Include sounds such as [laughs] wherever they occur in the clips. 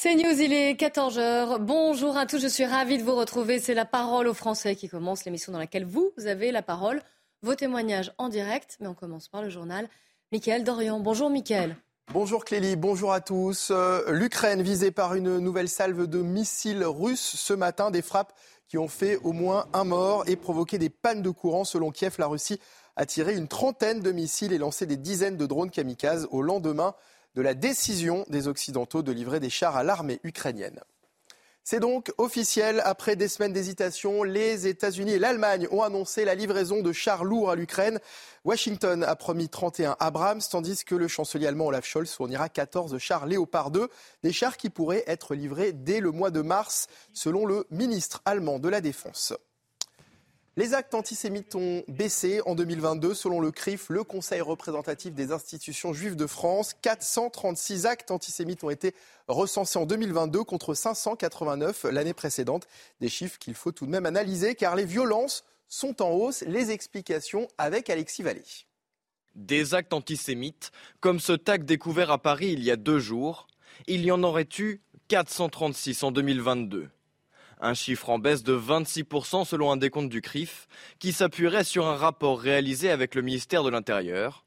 C'est News, il est 14h. Bonjour à tous, je suis ravie de vous retrouver. C'est la parole aux Français qui commence, l'émission dans laquelle vous, avez la parole, vos témoignages en direct. Mais on commence par le journal. Michael Dorian. Bonjour Michael. Bonjour Clélie, bonjour à tous. Euh, L'Ukraine visée par une nouvelle salve de missiles russes ce matin, des frappes qui ont fait au moins un mort et provoqué des pannes de courant. Selon Kiev, la Russie a tiré une trentaine de missiles et lancé des dizaines de drones kamikazes au lendemain de la décision des Occidentaux de livrer des chars à l'armée ukrainienne. C'est donc officiel. Après des semaines d'hésitation, les États-Unis et l'Allemagne ont annoncé la livraison de chars lourds à l'Ukraine. Washington a promis 31 Abrams, tandis que le chancelier allemand Olaf Scholz fournira 14 chars Léopard 2, des chars qui pourraient être livrés dès le mois de mars, selon le ministre allemand de la Défense. Les actes antisémites ont baissé en 2022 selon le CRIF, le Conseil représentatif des institutions juives de France. 436 actes antisémites ont été recensés en 2022 contre 589 l'année précédente. Des chiffres qu'il faut tout de même analyser car les violences sont en hausse. Les explications avec Alexis Vallée. Des actes antisémites, comme ce tag découvert à Paris il y a deux jours, il y en aurait eu 436 en 2022. Un chiffre en baisse de 26% selon un décompte du CRIF, qui s'appuierait sur un rapport réalisé avec le ministère de l'Intérieur.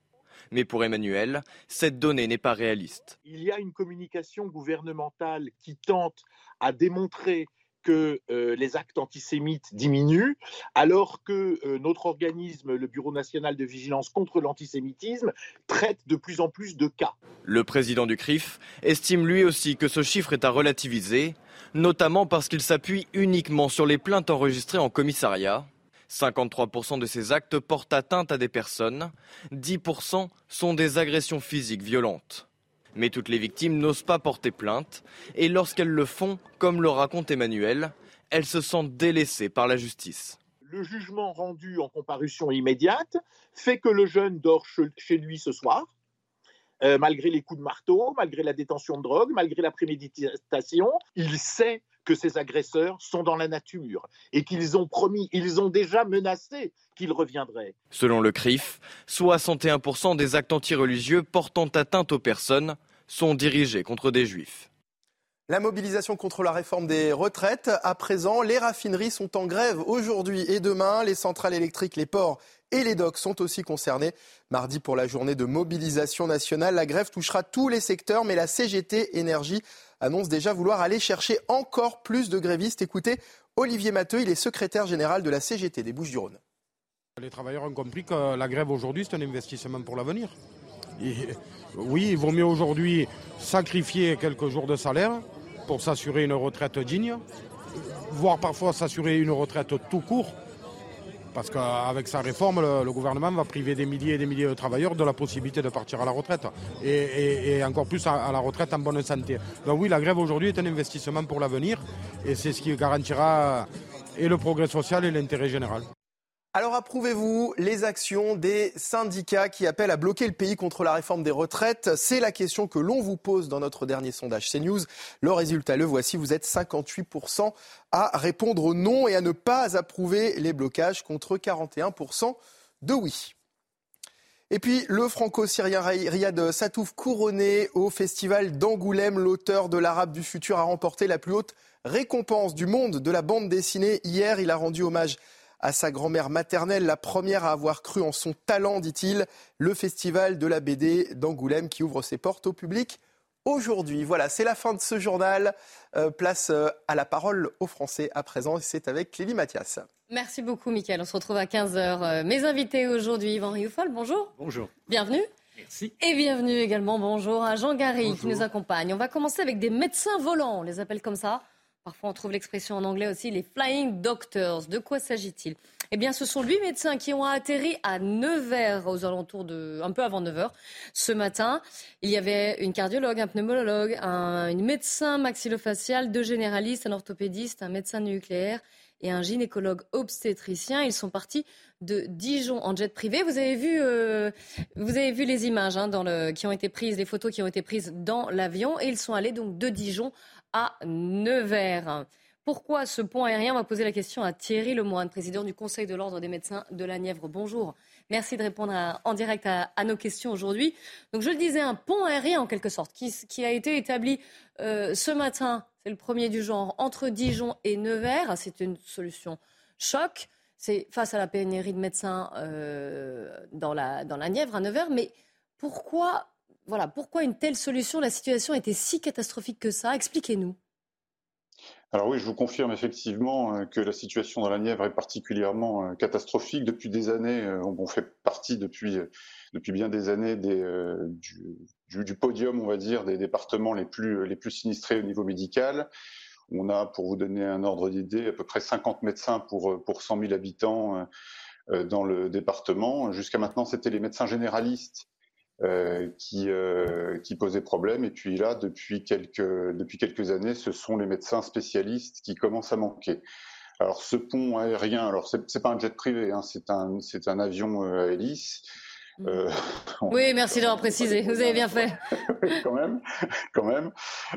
Mais pour Emmanuel, cette donnée n'est pas réaliste. Il y a une communication gouvernementale qui tente à démontrer que euh, les actes antisémites diminuent, alors que euh, notre organisme, le Bureau national de vigilance contre l'antisémitisme, traite de plus en plus de cas. Le président du CRIF estime lui aussi que ce chiffre est à relativiser, notamment parce qu'il s'appuie uniquement sur les plaintes enregistrées en commissariat. 53% de ces actes portent atteinte à des personnes, 10% sont des agressions physiques violentes. Mais toutes les victimes n'osent pas porter plainte, et lorsqu'elles le font, comme le raconte Emmanuel, elles se sentent délaissées par la justice. Le jugement rendu en comparution immédiate fait que le jeune dort chez lui ce soir, euh, malgré les coups de marteau, malgré la détention de drogue, malgré la préméditation. Il sait que ces agresseurs sont dans la nature et qu'ils ont promis, ils ont déjà menacé qu'ils reviendraient. Selon le CRIF, 61% des actes antireligieux portant atteinte aux personnes sont dirigés contre des juifs. La mobilisation contre la réforme des retraites. À présent, les raffineries sont en grève aujourd'hui et demain. Les centrales électriques, les ports et les docks sont aussi concernés. Mardi, pour la journée de mobilisation nationale, la grève touchera tous les secteurs, mais la CGT Énergie annonce déjà vouloir aller chercher encore plus de grévistes. Écoutez, Olivier Matteux, il est secrétaire général de la CGT des Bouches-du-Rhône. Les travailleurs ont compris que la grève aujourd'hui, c'est un investissement pour l'avenir. Oui, il vaut mieux aujourd'hui sacrifier quelques jours de salaire pour s'assurer une retraite digne, voire parfois s'assurer une retraite tout court. Parce qu'avec sa réforme, le, gouvernement va priver des milliers et des milliers de travailleurs de la possibilité de partir à la retraite. Et, encore plus à, à, la retraite en bonne santé. Donc oui, la grève aujourd'hui est un investissement pour l'avenir. Et c'est ce qui garantira et le progrès social et l'intérêt général. Alors approuvez-vous les actions des syndicats qui appellent à bloquer le pays contre la réforme des retraites? C'est la question que l'on vous pose dans notre dernier sondage CNews. Le résultat, le voici, vous êtes 58% à répondre non et à ne pas approuver les blocages contre 41% de oui. Et puis le franco-syrien Riyad Satouf couronné au festival d'Angoulême, l'auteur de l'Arabe du futur a remporté la plus haute récompense du monde de la bande dessinée. Hier, il a rendu hommage à sa grand-mère maternelle, la première à avoir cru en son talent, dit-il, le festival de la BD d'Angoulême qui ouvre ses portes au public aujourd'hui. Voilà, c'est la fin de ce journal. Euh, place euh, à la parole aux Français à présent. C'est avec Clélie Mathias. Merci beaucoup, Mickaël. On se retrouve à 15h. Euh, mes invités aujourd'hui, Yvan Rioufol, bonjour. Bonjour. Bienvenue. Merci. Et bienvenue également, bonjour à Jean Garry qui nous accompagne. On va commencer avec des médecins volants, on les appelle comme ça. Parfois, on trouve l'expression en anglais aussi, les flying doctors. De quoi s'agit-il? Eh bien, ce sont huit médecins qui ont atterri à Nevers, aux alentours de, un peu avant 9 h ce matin. Il y avait une cardiologue, un pneumologue, un une médecin maxillofacial, deux généralistes, un orthopédiste, un médecin nucléaire et un gynécologue obstétricien. Ils sont partis de Dijon en jet privé. Vous avez vu, euh, vous avez vu les images hein, qui ont été prises, les photos qui ont été prises dans l'avion. Et ils sont allés donc de Dijon à Nevers. Pourquoi ce pont aérien On va poser la question à Thierry Lemoine, président du Conseil de l'Ordre des médecins de la Nièvre. Bonjour. Merci de répondre en direct à, nos questions aujourd'hui. Donc, je le disais, un pont aérien en quelque sorte qui, a été établi euh, ce matin. C'est le premier du genre entre Dijon et Nevers. C'est une solution choc. C'est face à la pénurie de médecins euh, dans, la, dans la Nièvre à Nevers. Mais pourquoi voilà, pourquoi une telle solution? La situation était si catastrophique que ça. Expliquez-nous. Alors oui, je vous confirme effectivement euh, que la situation dans la Nièvre est particulièrement euh, catastrophique. Depuis des années, euh, on fait partie depuis, bien des années du, podium, on va dire, des départements les plus, les plus sinistrés au niveau médical. On a, pour vous donner un ordre d'idée, à peu près 50 médecins pour, pour 100 000 habitants dans le département. Jusqu'à maintenant, c'était les médecins généralistes euh, qui, euh, qui posait problème. Et puis là, depuis quelques, depuis quelques années, ce sont les médecins spécialistes qui commencent à manquer. Alors ce pont aérien, alors c'est pas un jet privé, hein, c'est un, c'est un avion euh, à hélice. Mmh. Euh, [laughs] oui, merci d'avoir précisé. Vous avez bien fait. [laughs] quand même, quand même.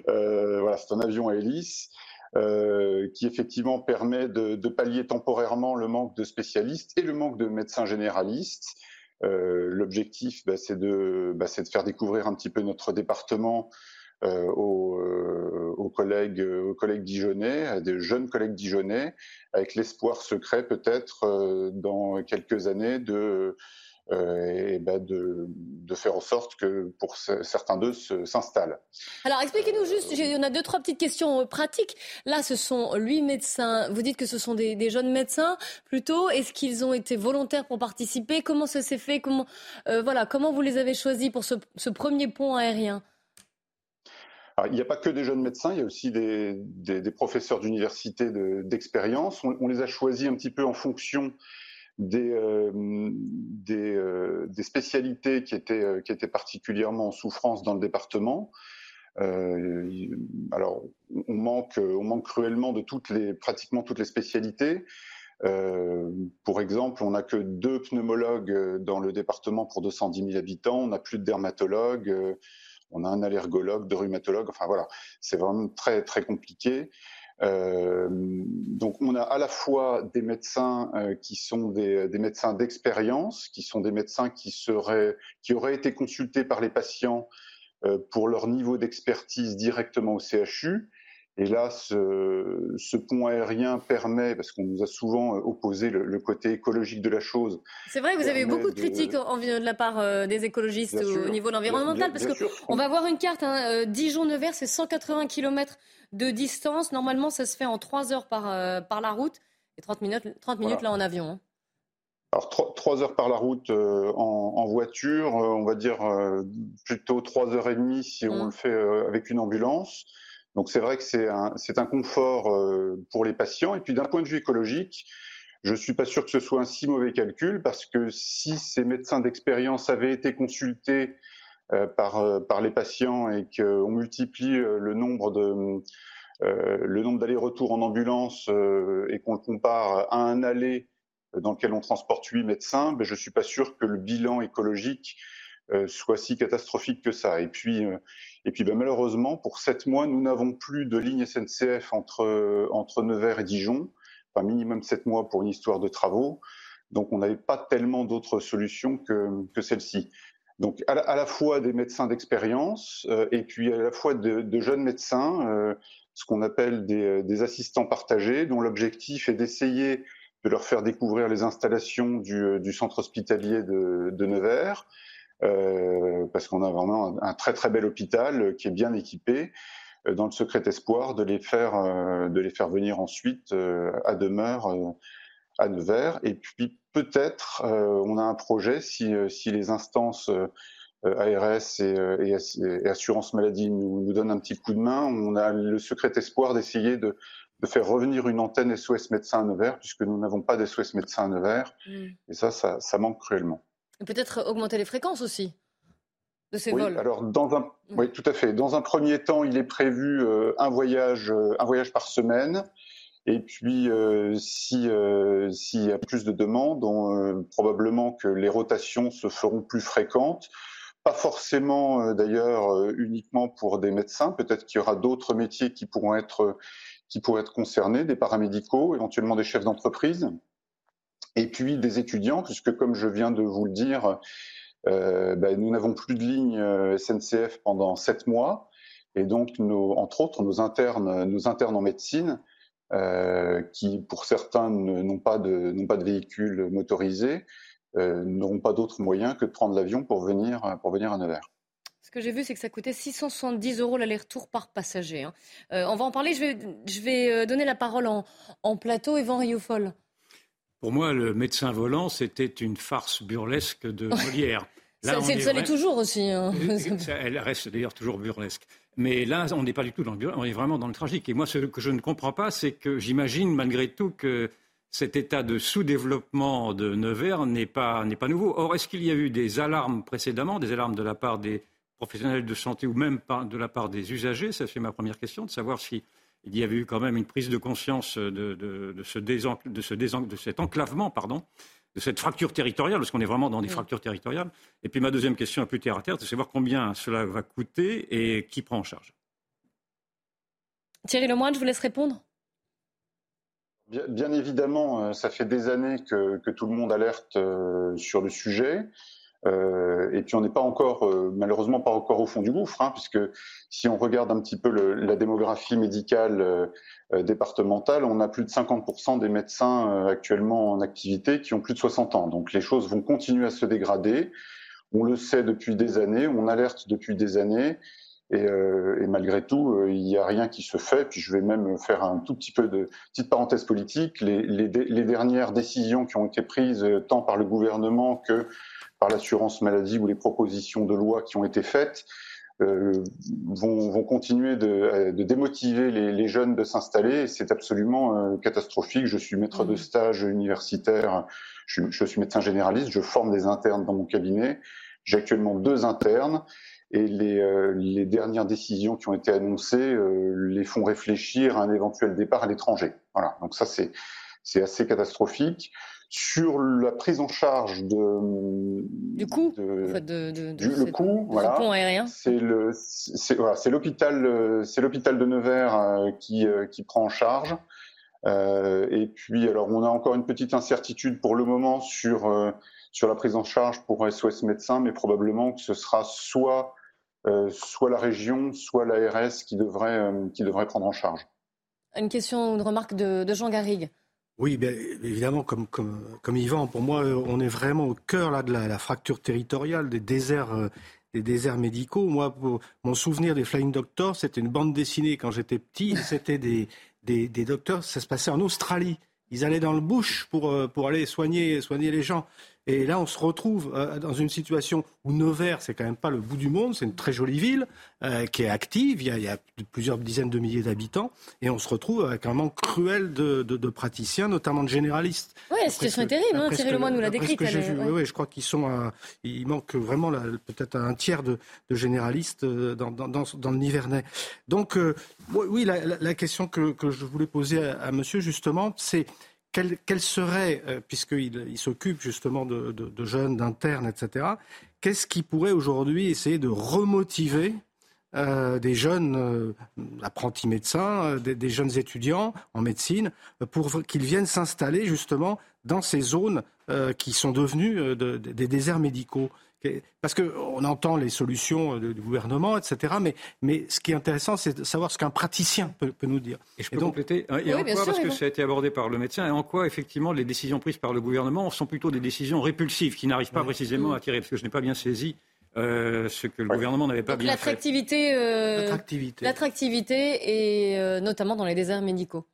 Euh, voilà, c'est un avion à hélice. Euh, qui effectivement permet de, de, pallier temporairement le manque de spécialistes et le manque de médecins généralistes. Euh, l'objectif, bah, c'est de, bah, faire découvrir un petit peu notre département euh, aux, euh, aux, collègues, aux collègues dijonnais, à des jeunes collègues dijonnais, avec l'espoir secret peut-être dans quelques années de et ben de, de, faire en sorte que pour certains d'eux s'installent. Alors expliquez-nous juste, on a deux, trois petites questions euh, pratiques. Là, ce sont huit médecins. Vous dites que ce sont des, des jeunes médecins plutôt. Est-ce qu'ils ont été volontaires pour participer? Comment ça s'est fait? Comment, euh, voilà, comment vous les avez choisis pour ce, ce premier pont aérien? Alors, il n'y a pas que des jeunes médecins, il y a aussi des, des, des professeurs d'université d'expérience. on, on, les a choisis un petit peu en fonction des, euh, des, euh, des, spécialités qui étaient, euh, qui étaient particulièrement en souffrance dans le département. Euh, alors, on manque, on manque cruellement de toutes les, pratiquement toutes les spécialités. Euh, pour exemple, on n'a que deux pneumologues dans le département pour 210 000 habitants. On n'a plus de dermatologues. on a un allergologue, deux rhumatologues. Enfin voilà, c'est vraiment très très compliqué. Euh, donc on a à la fois des médecins euh, qui sont des, des médecins d'expérience, qui sont des médecins qui seraient, qui auraient été consultés par les patients euh, pour leur niveau d'expertise directement au CHU. Et là, ce, ce, pont aérien permet, parce qu'on nous a souvent opposé le, le, côté écologique de la chose. C'est vrai, vous avez eu beaucoup de, critiques en, de la part des écologistes au niveau de l'environnemental, parce qu'on va voir une carte. Hein, Dijon-Nevers, c'est 180 km de distance. Normalement, ça se fait en 3 heures par, euh, par la route et 30 minutes, 30 minutes là en avion. Hein. Alors 3, heures par la route euh, en, voiture, euh, on va dire plutôt 3 heures et demie si on mmh. le fait avec une ambulance. Donc c'est vrai que c'est un, un confort pour les patients. Et puis d'un point de vue écologique, je ne suis pas sûr que ce soit un si mauvais calcul parce que si ces médecins d'expérience avaient été consultés euh, par, euh, par les patients et qu'on multiplie euh, le nombre de le nombre d'allers-retours en ambulance et qu'on le compare à un aller dans lequel on transporte huit médecins, ben, je ne suis pas sûr que le bilan écologique soit si catastrophique que ça. Et puis, et puis ben, malheureusement, pour sept mois, nous n'avons plus de ligne SNCF entre, entre Nevers et Dijon, enfin minimum sept mois pour une histoire de travaux. Donc on n'avait pas tellement d'autres solutions que, que celle-ci. Donc à la, fois des médecins d'expérience euh, et puis à la fois de, de jeunes médecins, euh, ce qu'on appelle des, des, assistants partagés, dont l'objectif est d'essayer de leur faire découvrir les installations du, du centre hospitalier de, de Nevers, parce qu'on a vraiment un, un, très très bel hôpital qui est bien équipé, dans le secret espoir de les faire, de les faire venir ensuite à demeure à Nevers. Et puis peut-être euh, on a un projet si, euh, si les instances euh, ARS et, et, Assurance Maladie nous, nous, donnent un petit coup de main. On a le secret espoir d'essayer de, de faire revenir une antenne SOS médecin à Nevers, puisque nous n'avons pas d'SOS médecin à Nevers. Mm. Et ça, ça, manque cruellement. Peut-être augmenter les fréquences aussi de ces oui, vols. Alors dans un, mm. oui, tout à fait. Dans un premier temps, il est prévu euh, un voyage, euh, un voyage par semaine. Et puis, euh, si s'il y a plus de demandes, probablement que les rotations se feront plus fréquentes. Pas forcément d'ailleurs uniquement pour des médecins. Peut-être qu'il y aura d'autres métiers qui pourront être qui pourraient être concernés, des paramédicaux, éventuellement des chefs d'entreprise, et puis des étudiants, puisque comme je viens de vous le dire, euh, ben, nous n'avons plus de ligne euh, SNCF pendant sept mois, et donc entre autres nos internes, nos internes en médecine, euh, qui pour certains n'ont pas de n'ont pas véhicule motorisé, n'auront pas d'autre moyen que de prendre l'avion pour venir pour venir à Nevers. Ce que j'ai vu, c'est que ça coûtait 670 euros l'aller-retour par passager. Hein. On va en parler. Je vais, donner la parole en, en plateau. Yvan Rioufol. Pour moi, le médecin volant, c'était une farce burlesque de Molière. Là, ça, l'est toujours aussi. Hein. [laughs] Elle reste d'ailleurs toujours burlesque. Mais là, on n'est pas du tout dans le on est vraiment dans le tragique. Et moi, ce que je ne comprends pas, c'est que j'imagine malgré tout que cet état de sous-développement de Nevers n'est pas, pas nouveau. Or, est-ce qu'il y a eu des alarmes précédemment, des alarmes de la part des professionnels de santé ou même de la part des usagers? Ça, c'est ma première question, de savoir s'il y avait eu quand même une prise de conscience de, ce, de, cet enclavement, pardon, de cette fracture territoriale, parce qu'on est vraiment dans des fractures territoriales. Et puis ma deuxième question, un peu terre à terre, c'est de savoir combien cela va coûter et qui prend en charge. Thierry Lemoine, je vous laisse répondre. Bien, évidemment, euh, ça fait des années que, tout le monde alerte euh, sur le sujet. Euh, et puis on n'est pas encore, euh, malheureusement pas encore au fond du gouffre, hein, puisque si on regarde un petit peu la démographie médicale euh, départementale, on a plus de 50% des médecins actuellement en activité qui ont plus de 60 ans. Donc les choses vont continuer à se dégrader. On le sait depuis des années, on alerte depuis des années. Et, malgré tout, il n'y a rien qui se fait. Puis je vais même faire un tout petit peu de petite parenthèse politique. Les dernières décisions qui ont été prises tant par le gouvernement que par l'assurance maladie ou les propositions de loi qui ont été faites euh, vont, vont, continuer de, euh, de démotiver les, les, jeunes de s'installer. C'est absolument euh, catastrophique. Je suis maître de mmh. stage universitaire, je, je, suis médecin généraliste, je forme des internes dans mon cabinet. J'ai actuellement deux internes et les, euh, les, dernières décisions qui ont été annoncées les font réfléchir à un éventuel départ à l'étranger. Voilà, donc ça c'est assez catastrophique sur la prise en charge de du coût, de, de, de, du, le coût, voilà, pont aérien. C'est le, c'est voilà, c'est l'hôpital, c'est l'hôpital de Nevers euh, qui euh, qui prend en charge. Euh, et puis, alors, on a encore une petite incertitude pour le moment sur euh, sur la prise en charge pour SOS médecins, mais probablement que ce sera soit soit la région, soit l'ARS qui devrait qui devrait prendre en charge. Une question, une remarque de, de Jean Garrigue. Oui, bien, évidemment, comme, comme, comme Yvan, pour moi, on est vraiment au cœur là, de la, fracture territoriale, des déserts, euh, des déserts médicaux. Moi, mon souvenir des Flying Doctors, c'était une bande dessinée quand j'étais petit. [laughs] C'était des, des, des, docteurs, ça se passait en Australie. Ils allaient dans le bush pour, euh, pour aller soigner, soigner les gens. Et là, on se retrouve euh, dans une situation où Nevers, c'est quand même pas le bout du monde, c'est une très jolie ville euh, qui est active, il y, a, il y, a, plusieurs dizaines de milliers d'habitants, et on se retrouve avec un manque cruel de, de, de praticiens, notamment de généralistes. Oui, la situation est terrible, hein, Thierry Lemoine nous l'a décrit. Oui, je crois qu'ils sont, à, il manque vraiment peut-être un tiers de, de généralistes euh, dans, dans, dans, dans, le Nivernais. Donc, euh, oui, la, la, question que, que je voulais poser à, à monsieur, justement, c'est quel, serait, euh, puisqu'il il, s'occupe justement de, jeunes, d'internes, etc., qu'est-ce qui pourrait aujourd'hui essayer de remotiver euh, des jeunes euh, apprentis médecins, des, jeunes étudiants en médecine, pour qu'ils viennent s'installer justement dans ces zones qui sont devenues des déserts médicaux? Parce qu'on entend les solutions du gouvernement, etc. Mais, mais ce qui est intéressant, c'est de savoir ce qu'un praticien peut, nous dire. Et je peux compléter hein, en quoi, parce que ça a été abordé par le médecin, et en quoi, effectivement, les décisions prises par le gouvernement sont plutôt des décisions répulsives, qui n'arrivent pas précisément à tirer, parce que je n'ai pas bien saisi euh, ce que le gouvernement n'avait pas bien fait. Euh, l'attractivité. L'attractivité, et euh, notamment dans les déserts médicaux.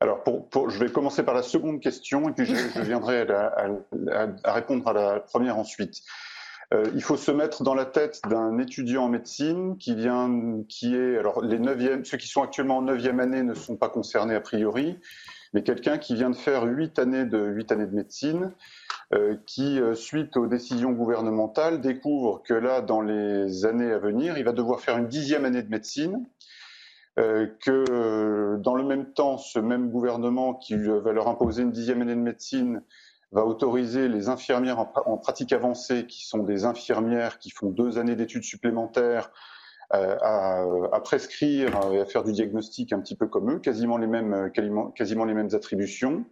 Alors, je vais commencer par la seconde question et puis je, viendrai à, répondre à la première ensuite. il faut se mettre dans la tête d'un étudiant en médecine qui vient, qui est, alors les ceux qui sont actuellement en neuvième année ne sont pas concernés a priori, mais quelqu'un qui vient de faire huit années de médecine, euh, qui, euh, suite aux décisions gouvernementales, découvre que là, dans les années à venir, il va devoir faire une dixième année de médecine, euh, que dans le même temps, ce même gouvernement qui va leur imposer une dixième année de médecine va autoriser les infirmières en, pratique avancée, qui sont des infirmières qui font deux années d'études supplémentaires, à, à, prescrire et à faire du diagnostic un petit peu comme eux, quasiment les mêmes, quasiment les mêmes attributions.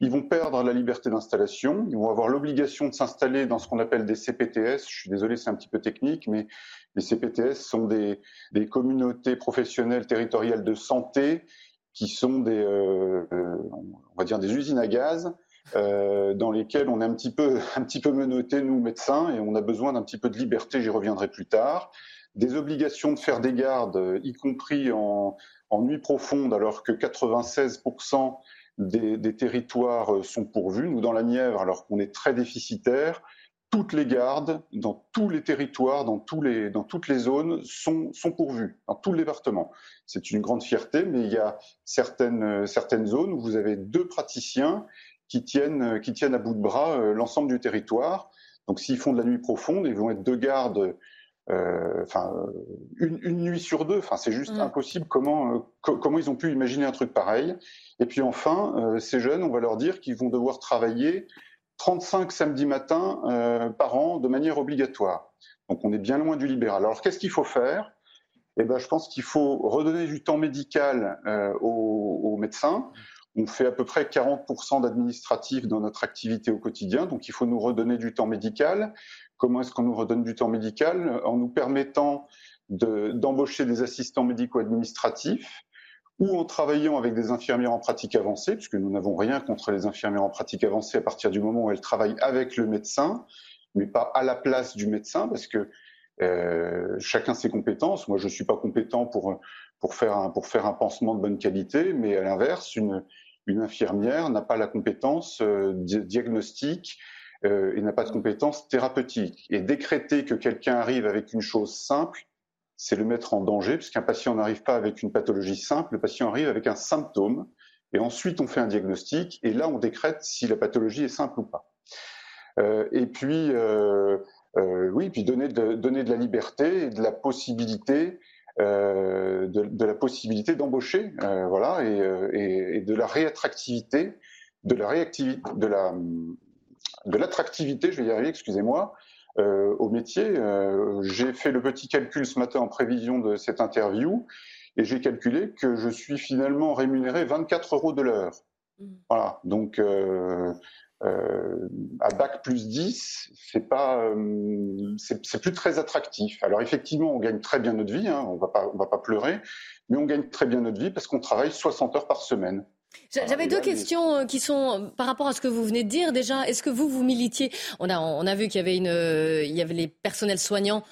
Ils vont perdre la liberté d'installation, ils vont avoir l'obligation de s'installer dans ce qu'on appelle des CPTS. Je suis désolé, c'est un petit peu technique, mais les CPTS sont des, des communautés professionnelles territoriales de santé qui sont des, euh, on va dire des usines à gaz euh, dans lesquelles on est un petit peu, [laughs] un petit peu menotté, nous médecins, et on a besoin d'un petit peu de liberté. J'y reviendrai plus tard. Des obligations de faire des gardes, y compris en, en nuit profonde, alors que 96 des, territoires euh, sont pourvus. Nous, dans la Nièvre, alors qu'on est très déficitaire, toutes les gardes dans tous les territoires, dans, les, dans toutes les zones sont, sont pourvues, dans tout le département. C'est une grande fierté, mais il y a certaines, euh, certaines zones où vous avez deux praticiens qui tiennent, euh, qui tiennent à bout de bras l'ensemble du territoire. Donc s'ils font de la nuit profonde, ils vont être deux gardes enfin une, une, nuit sur deux. Enfin, c'est juste mm. impossible. Comment euh, comment ils ont pu imaginer un truc pareil Et puis enfin, euh, ces jeunes, on va leur dire qu'ils vont devoir travailler 35 samedis matins par an de manière obligatoire. Donc on est bien loin du libéral. Alors qu'est-ce qu'il faut faire? Eh ben, je pense qu'il faut redonner du temps médical aux, aux médecins. On fait à peu près 40% d'administratif dans notre activité au quotidien, donc il faut nous redonner du temps médical. Comment est-ce qu'on nous redonne du temps médical En nous permettant d'embaucher des assistants médico-administratifs ou en travaillant avec des infirmières en pratique avancée, puisque nous n'avons rien contre les infirmières en pratique avancée à partir du moment où elles travaillent avec le médecin, mais pas à la place du médecin, parce que euh, chacun ses compétences. Moi, je ne suis pas compétent pour, pour, faire un, pour faire un pansement de bonne qualité, mais à l'inverse, une, une infirmière n'a pas la compétence euh, diagnostique euh, il n'a pas de compétences thérapeutiques. Et décréter que quelqu'un arrive avec une chose simple, c'est le mettre en danger, puisqu'un patient n'arrive pas avec une pathologie simple, le patient arrive avec un symptôme, et ensuite on fait un diagnostic, et là on décrète si la pathologie est simple ou pas. Euh, et puis, euh, euh, oui, puis donner de, donner de la liberté et de la possibilité euh, de, la possibilité d'embaucher, euh, voilà, et, et, et, de la réattractivité, de la réactivité, de la de l'attractivité, je vais y arriver, excusez-moi, euh, au métier. Euh, j'ai fait le petit calcul ce matin en prévision de cette interview et j'ai calculé que je suis finalement rémunéré 24 euros de l'heure. Mmh. Voilà, donc euh, à bac plus 10, c'est pas, c'est plus très attractif. Alors effectivement, on gagne très bien notre vie, hein, on va pas, on va pas pleurer, mais on gagne très bien notre vie parce qu'on travaille 60 heures par semaine. J'avais deux questions euh, qui sont euh, par rapport à ce que vous venez de dire. Déjà, est-ce que vous vous militiez? On a on a vu qu'il y avait une euh, il y avait les personnels soignants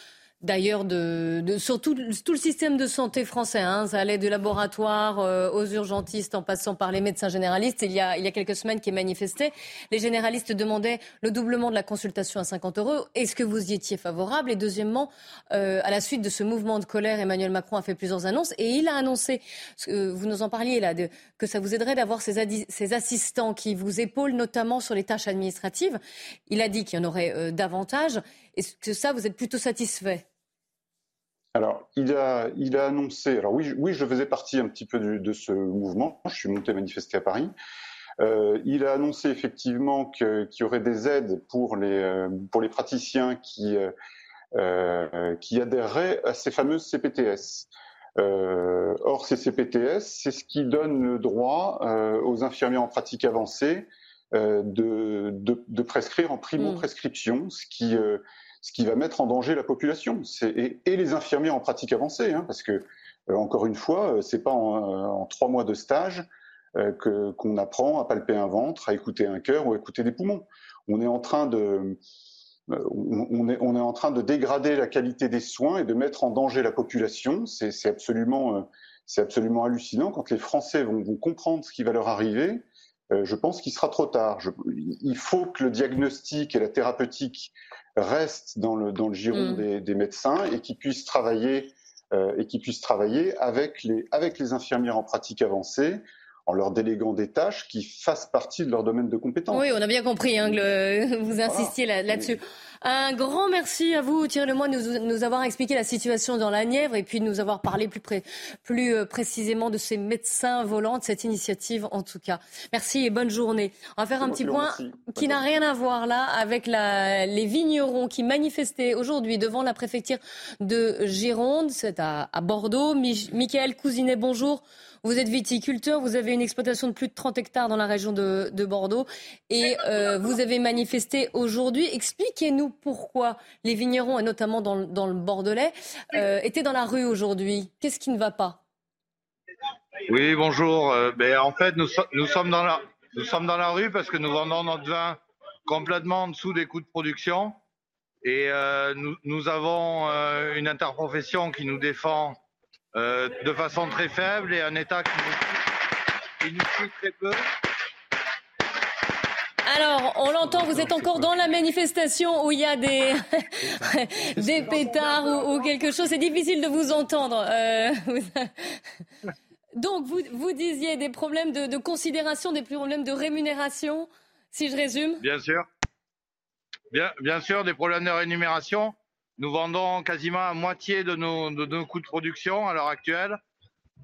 d'ailleurs de, sur tout, le système de santé français. Hein. Ça allait du laboratoire euh, aux urgentistes en passant par les médecins généralistes. Il y, a, il y a quelques semaines qui manifesté. Les généralistes demandaient le doublement de la consultation à 50 euros. Est-ce que vous y étiez favorable? Et deuxièmement, euh, à la suite de ce mouvement de colère, Emmanuel Macron a fait plusieurs annonces et il a annoncé, vous nous en parliez là, de, que ça vous aiderait d'avoir ces, ces, assistants qui vous épaulent notamment sur les tâches administratives. Il a dit qu'il y en aurait euh, davantage. Est-ce que ça, vous êtes plutôt satisfait? Alors, il a, il a annoncé. Alors oui, oui, je faisais partie un petit peu de, ce mouvement. Je suis monté manifester à Paris. Euh, il a annoncé effectivement qu'il y aurait des aides pour les euh, pour les praticiens qui euh, qui adhéreraient à ces fameuses CPTS. or, ces CPTS, c'est ce qui donne le droit aux infirmiers en pratique avancée de, de, de, prescrire en primo-prescription, ce qui ce qui va mettre en danger la population et, les infirmiers en pratique avancée, hein, parce que euh, encore une fois, euh, c'est pas en, euh, en, trois mois de stage que qu'on apprend à palper un ventre, à écouter un cœur ou à écouter des poumons. On est en train de on est, on est en train de dégrader la qualité des soins et de mettre en danger la population. C'est absolument, c'est absolument hallucinant. Quand les Français vont, vont comprendre ce qui va leur arriver, je pense qu'il sera trop tard. Il faut que le diagnostic et la thérapeutique reste dans le, dans le giron mm. des, médecins et qui puissent travailler, et qui puissent travailler avec, les, avec les infirmières en pratique avancée en leur déléguant des tâches qui fassent partie de leur domaine de compétence. Oui, on a bien compris, hein, que [laughs] vous insistiez là-dessus. Un grand merci à vous, Thierry Lemoyne, de nous, nous, avoir expliqué la situation dans la Nièvre et puis de nous avoir parlé plus, plus euh, précisément de ces médecins volants, de cette initiative en tout cas. Merci et bonne journée. On va faire un petit point qui n'a rien à voir là avec la, les vignerons qui manifestaient aujourd'hui devant la préfecture de Gironde, c'est à, à Bordeaux. Michael Cousinet, bonjour. Vous êtes viticulteur, vous avez une exploitation de plus de 30 hectares dans la région de, Bordeaux et euh, vous avez manifesté aujourd'hui. Expliquez-nous pourquoi les vignerons, et notamment dans, le Bordelais, euh, étaient dans la rue aujourd'hui. Qu'est-ce qui ne va pas? Oui, bonjour. Euh, ben, en fait, nous, sommes dans la, nous sommes dans la rue parce que nous vendons notre vin complètement en dessous des coûts de production. Et nous, avons une interprofession qui nous défend euh, de façon très faible et un État qui nous, qui très peu. Alors, on l'entend, vous êtes encore dans la manifestation où il y a des, [laughs] des pétards ou, quelque chose. C'est difficile de vous entendre. Euh, [laughs] donc, vous, vous disiez des problèmes de, de, considération, des problèmes de rémunération, si je résume Bien sûr. Bien, bien sûr, des problèmes de rémunération. Nous vendons quasiment à moitié de nos, coûts de production à l'heure actuelle.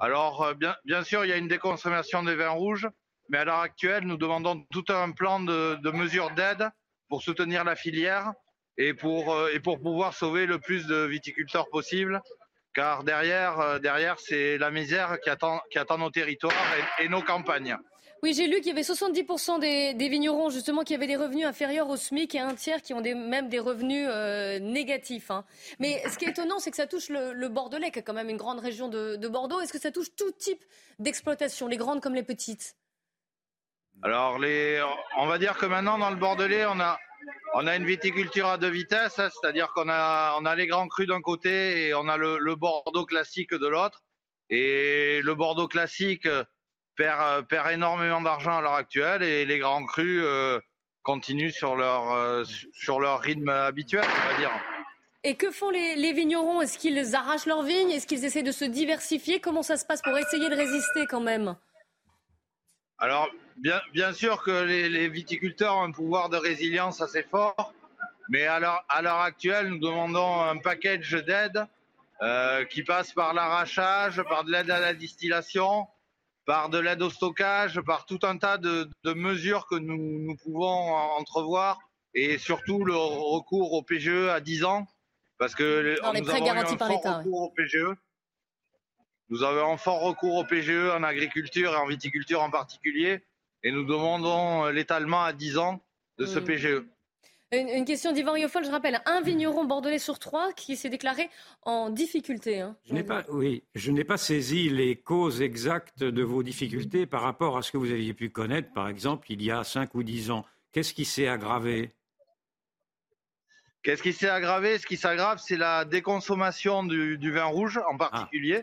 Alors, euh, bien, sûr, il y a une déconsommation des vins rouges, mais à l'heure actuelle, nous demandons tout un plan de, mesures d'aide pour soutenir la filière et pour, euh, et pour pouvoir sauver le plus de viticulteurs possible. Car derrière, euh, c'est la misère qui attend nos territoires et nos campagnes. Oui, j'ai lu qu'il y avait 70% des, vignerons justement qui avaient des revenus inférieurs au SMIC et un tiers qui ont même des revenus euh, négatifs. Hein. Mais ce qui est étonnant, c'est que ça touche le, Bordelais, qui est quand même une grande région de, Bordeaux. Est-ce que ça touche tout type d'exploitation, les grandes comme les petites? Alors, on va dire que maintenant dans le Bordelais, on a, une viticulture à deux vitesses, hein, c'est-à-dire qu'on a, les grands crus d'un côté et on a le Bordeaux classique de l'autre. Et le Bordeaux classique euh, perd, énormément d'argent à l'heure actuelle et les grands crus euh, continuent sur leur, euh, sur leur rythme habituel, on va dire. Et que font les, vignerons? Est-ce qu'ils arrachent leurs vignes? Est-ce qu'ils essaient de se diversifier? Comment ça se passe pour essayer de résister quand même? Alors, bien, bien sûr que les, viticulteurs ont un pouvoir de résilience assez fort, mais à l'heure actuelle, nous demandons un package d'aide qui passe par l'arrachage, par de l'aide à la distillation, par de l'aide au stockage, par tout un tas de, mesures que nous, pouvons entrevoir et surtout le recours au PGE à 10 ans parce que nous avons un fort recours au PGE. Nous avons un fort recours au PGE en agriculture et en viticulture en particulier et nous demandons l'étalement à 10 ans de ce hmm. PGE. Une, question d'Yvan Riofol, je rappelle, un vigneron bordelais sur trois qui s'est déclaré en difficulté. Hein, je n'ai pas, oui, je n'ai pas saisi les causes exactes de vos difficultés par rapport à ce que vous aviez pu connaître, par exemple, il y a 5 ou 10 ans. Qu'est-ce qui s'est aggravé? Qu'est-ce qui s'est aggravé? Ce qui s'aggrave, c'est la déconsommation du, vin rouge en particulier,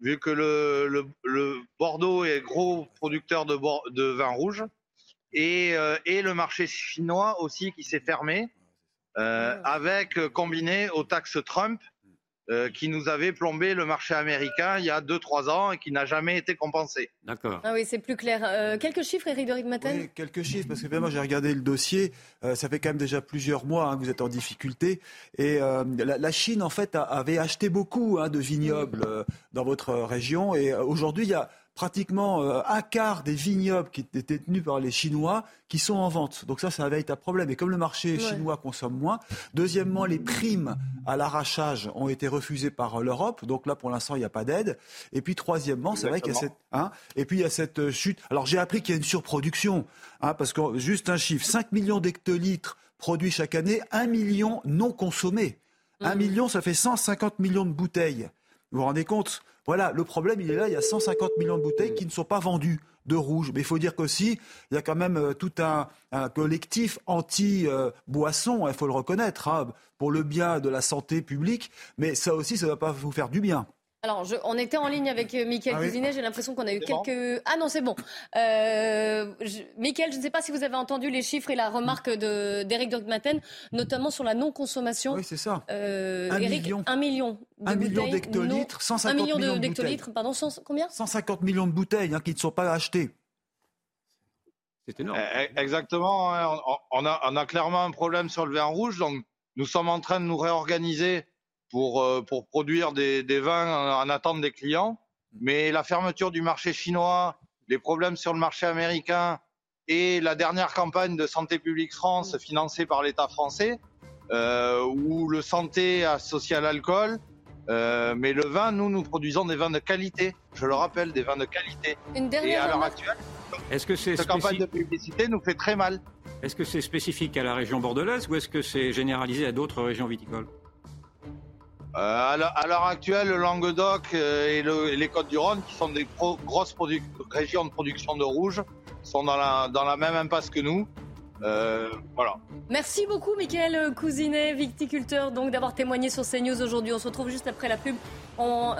vu que le, Bordeaux est gros producteur de, de vin rouge. Euh, et, le marché chinois aussi qui s'est fermé, euh, avec euh, combiné aux taxes Trump qui nous avait plombé le marché américain il y a 2-3 ans et qui n'a jamais été compensé. D'accord. Ah oui, c'est plus clair. quelques chiffres, Eric de Oui, quelques chiffres, parce que vraiment, j'ai regardé le dossier. ça fait quand même déjà plusieurs mois hein, que vous êtes en difficulté. Et la, Chine, en fait, avait acheté beaucoup hein, de vignobles dans votre région. Et aujourd'hui, il y a pratiquement euh, un quart des vignobles qui étaient détenus par les Chinois qui sont en vente. Donc ça, c'est un véritable problème. Et comme le marché chinois consomme moins, deuxièmement, les primes à l'arrachage ont été refusées par l'Europe. Donc là, pour l'instant, il n'y a pas d'aide. Et puis troisièmement, c'est vrai qu'il y a cette... Hein, et puis il y a cette euh, chute. Alors j'ai appris qu'il y a une surproduction. Hein, parce que juste un chiffre, 5 millions d'hectolitres produits chaque année, 1 million non consommés. 1 mmh. million, ça fait 150 millions de bouteilles. Vous vous rendez compte voilà, le problème, il est là. Il y a 150 millions de bouteilles qui ne sont pas vendues de rouge. Mais il faut dire qu'aussi, il y a quand même euh, tout un, collectif anti-boisson, il faut le reconnaître, hein, pour le bien de la santé publique. Mais ça aussi, ça ne va pas vous faire du bien. Alors, on était en ligne avec euh, Mickaël ah Cousinet. J'ai l'impression qu'on a eu quelques. ah non, c'est bon. Euh, je... je ne sais pas si vous avez entendu les chiffres et la remarque d'Éric Dogmaten, notamment sur la non-consommation. Oui, c'est ça. Euh, un, million. un million. un million d'hectolitres, 150 un million de, d'hectolitres, pardon, combien 150 millions de bouteilles hein, qui ne sont pas achetées. C'est énorme. Eh, eh, exactement. Hein. On, a, on a clairement un problème sur le vin rouge, donc nous sommes en train de nous réorganiser pour, euh, pour produire des, des vins en, attente des clients. Mais la fermeture du marché chinois, les problèmes sur le marché américain et la dernière campagne de Santé publique France financée par l'État français, euh, où le santé associé à l'alcool, euh, mais le vin, nous, nous produisons des vins de qualité. Je le rappelle, des vins de qualité. Une dernière et à l'heure actuelle, est-ce que cette campagne de publicité nous fait très mal. Est-ce que c'est spécifique à la région bordelaise ou est-ce que c'est généralisé à d'autres régions viticoles? À l'heure actuelle, le Languedoc euh, et, les Côtes-du-Rhône, qui sont des grosses régions de production de rouge, sont dans la, dans la même impasse que nous. Euh, voilà. Merci beaucoup, Michael Cousinet, viticulteur, donc d'avoir témoigné sur CNews aujourd'hui. On se retrouve juste après la pub. On,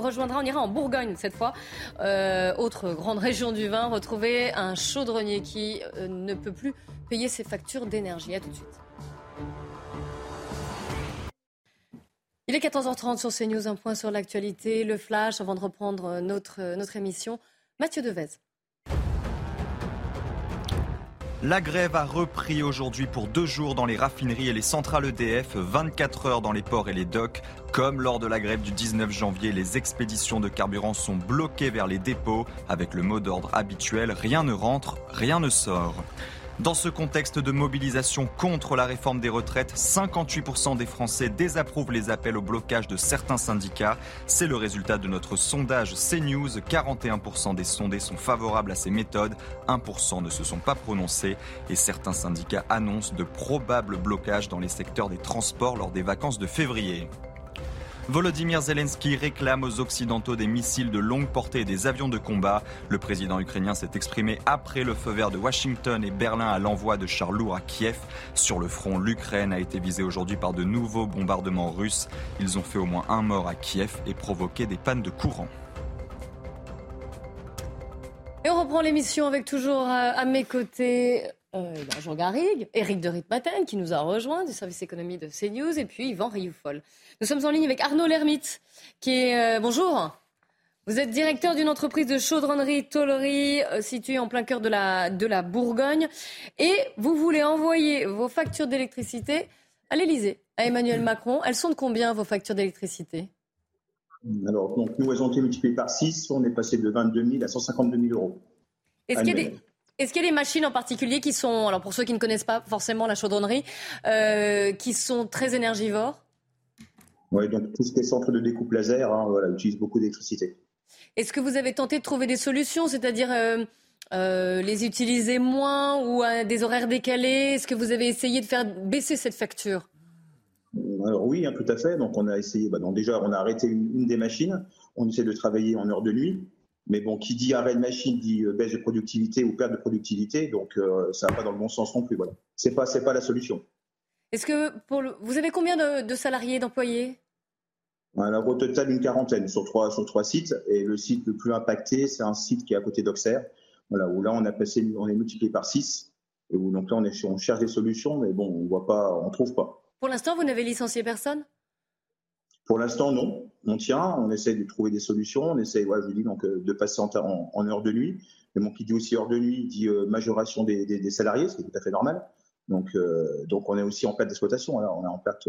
rejoindra, on ira en Bourgogne cette fois, autre grande région du vin, retrouver un chaudronnier qui ne peut plus payer ses factures d'énergie. À tout de suite. Il est 14h30 sur CNews, un point sur l'actualité, le flash, avant de reprendre notre, émission. Mathieu Devez. La grève a repris aujourd'hui pour deux jours dans les raffineries et les centrales EDF, 24 heures dans les ports et les docks. Comme lors de la grève du 19 janvier, les expéditions de carburant sont bloquées vers les dépôts. Avec le mot d'ordre habituel, rien ne rentre, rien ne sort. Dans ce contexte de mobilisation contre la réforme des retraites, 58% des Français désapprouvent les appels au blocage de certains syndicats. C'est le résultat de notre sondage CNews. 41% des sondés sont favorables à ces méthodes, 1% ne se sont pas prononcés et certains syndicats annoncent de probables blocages dans les secteurs des transports lors des vacances de février. Volodymyr Zelensky réclame aux Occidentaux des missiles de longue portée et des avions de combat. Le président ukrainien s'est exprimé après le feu vert de Washington et Berlin à l'envoi de chars lourds à Kiev. Sur le front, l'Ukraine a été visée aujourd'hui par de nouveaux bombardements russes. Ils ont fait au moins un mort à Kiev et provoqué des pannes de courant. Et on reprend l'émission avec toujours euh, à mes côtés euh, Jean Garrigue, Eric de Ritmaten qui nous a rejoint du service économie de CNews et puis Yvan Rioufol. Nous sommes en ligne avec Arnaud Lermite qui est... Euh, bonjour vous êtes directeur d'une entreprise de chaudronnerie, tôlerie, euh, située en plein cœur de la, de la Bourgogne. Et vous voulez envoyer vos factures d'électricité à l'Elysée, à Emmanuel Macron. Elles sont de combien, vos factures d'électricité? Alors, donc, nous, elles ont été multipliées par 6. On est passé de 22 000 à 152 000 euros. Est-ce qu'il y a des... Est-ce qu'il y a des machines en particulier qui sont, alors pour ceux qui ne connaissent pas forcément la chaudronnerie, euh, qui sont très énergivores? Oui, donc tout ce qui est centre de découpe laser hein, voilà, utilise beaucoup d'électricité. Est-ce que vous avez tenté de trouver des solutions, c'est-à-dire euh, euh, les utiliser moins ou à des horaires décalés? Est-ce que vous avez essayé de faire baisser cette facture? Alors oui, hein, tout à fait. Donc on a essayé. Bah, donc déjà, on a arrêté une, des machines. On essaie de travailler en heure de nuit. Mais bon, qui dit arrêt de machine dit euh, baisse de productivité ou perte de productivité, donc euh, ça va pas dans le bon sens non plus. Voilà, c'est pas c'est pas la solution. Est-ce que pour vous avez combien de, salariés, d'employés? Alors au total une quarantaine sur trois sur trois sites et le site le plus impacté c'est un site qui est à côté d'Auxerre, voilà où là on a passé on est multiplié par 6 et où donc là on est on cherche des solutions mais bon on voit pas on trouve pas. Pour l'instant vous n'avez licencié personne? Pour l'instant, non. On tient, on essaie de trouver des solutions, on essaie, ouais, je dis, donc, euh, de passer en, en, heure de nuit. Mais mon qui dit aussi heure de nuit dit euh, majoration des, salariés, ce qui est tout à fait normal. Donc, euh, donc on est aussi en perte d'exploitation. On est en perte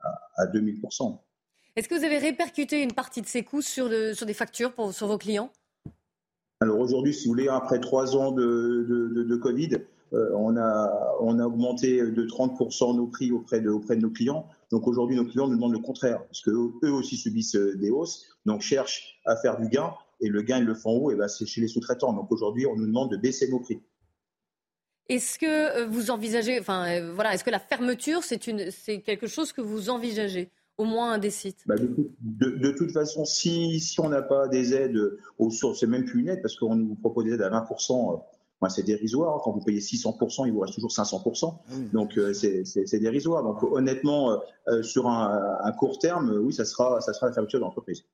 à, 2000%. Est-ce que vous avez répercuté une partie de ces coûts sur, sur des factures pour, sur vos clients? Alors aujourd'hui, si vous voulez, après trois ans de, de, de Covid, on, a, on a augmenté de 30% nos prix auprès de, auprès de nos clients. Donc aujourd'hui, nos clients nous demandent le contraire, parce qu'eux aussi subissent euh, des hausses, donc cherchent à faire du gain, et le gain, ils le font où? Et ben, C'est chez les sous-traitants. Donc aujourd'hui, on nous demande de baisser nos prix. Est-ce que euh, vous envisagez, enfin euh, voilà, est-ce que la fermeture, c'est quelque chose que vous envisagez au moins un des sites? Bah, de, toute façon, si, si on n'a pas des aides aux sources, c'est même plus une aide parce qu'on nous propose des aides à 20% c'est dérisoire. Quand vous payez 600%, il vous reste toujours 500%. Ah Donc, euh, c'est dérisoire. Donc, honnêtement, euh, euh, sur un, court terme, oui, ça sera, ça sera la fermeture de l'entreprise.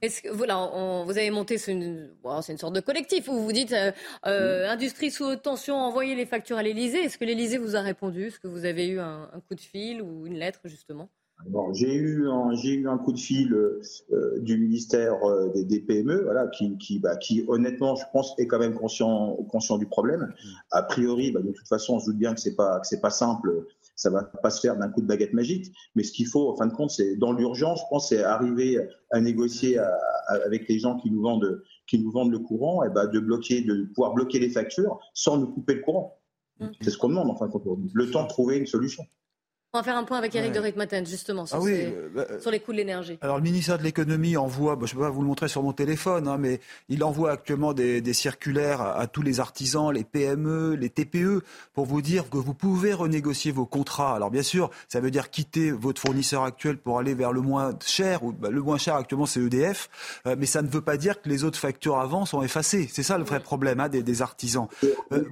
Est-ce que voilà, vous avez monté, c'est une, une, sorte de collectif où vous dites euh, euh, industrie sous haute tension, envoyez les factures à l'Elysée. Est-ce que l'Elysée vous a répondu? Est-ce que vous avez eu un, coup de fil ou une lettre justement? J'ai eu un, j'ai eu un coup de fil euh, du ministère des, PME, voilà, qui, qui, bah, qui, honnêtement, je pense, est quand même conscient, conscient du problème. A priori, bah, de toute façon, on se doute bien que c'est pas, que c'est pas simple ça va pas se faire d'un coup de baguette magique. Mais ce qu'il faut, en fin de compte, c'est dans l'urgence, je pense, c'est arriver à négocier avec les gens qui nous vendent, qui nous vendent le courant, et ben de bloquer, de pouvoir bloquer les factures sans nous couper le courant. Mmh. C'est ce qu'on demande, en fin de compte. Le temps de trouver une solution. On va faire un point avec Eric de Ritmaten, justement, sur, ah euh, bah, sur, les coûts de l'énergie. Alors, le ministère de l'économie envoie, bah, je ne peux pas vous le montrer sur mon téléphone, hein, mais il envoie actuellement des, des circulaires à, tous les artisans, les PME, les TPE, pour vous dire que vous pouvez renégocier vos contrats. Alors, bien sûr, ça veut dire quitter votre fournisseur actuel pour aller vers le moins cher, ou bah, le moins cher actuellement, c'est EDF, euh, mais ça ne veut pas dire que les autres factures avant sont effacées. C'est ça le vrai problème hein, des, des, artisans. Euh,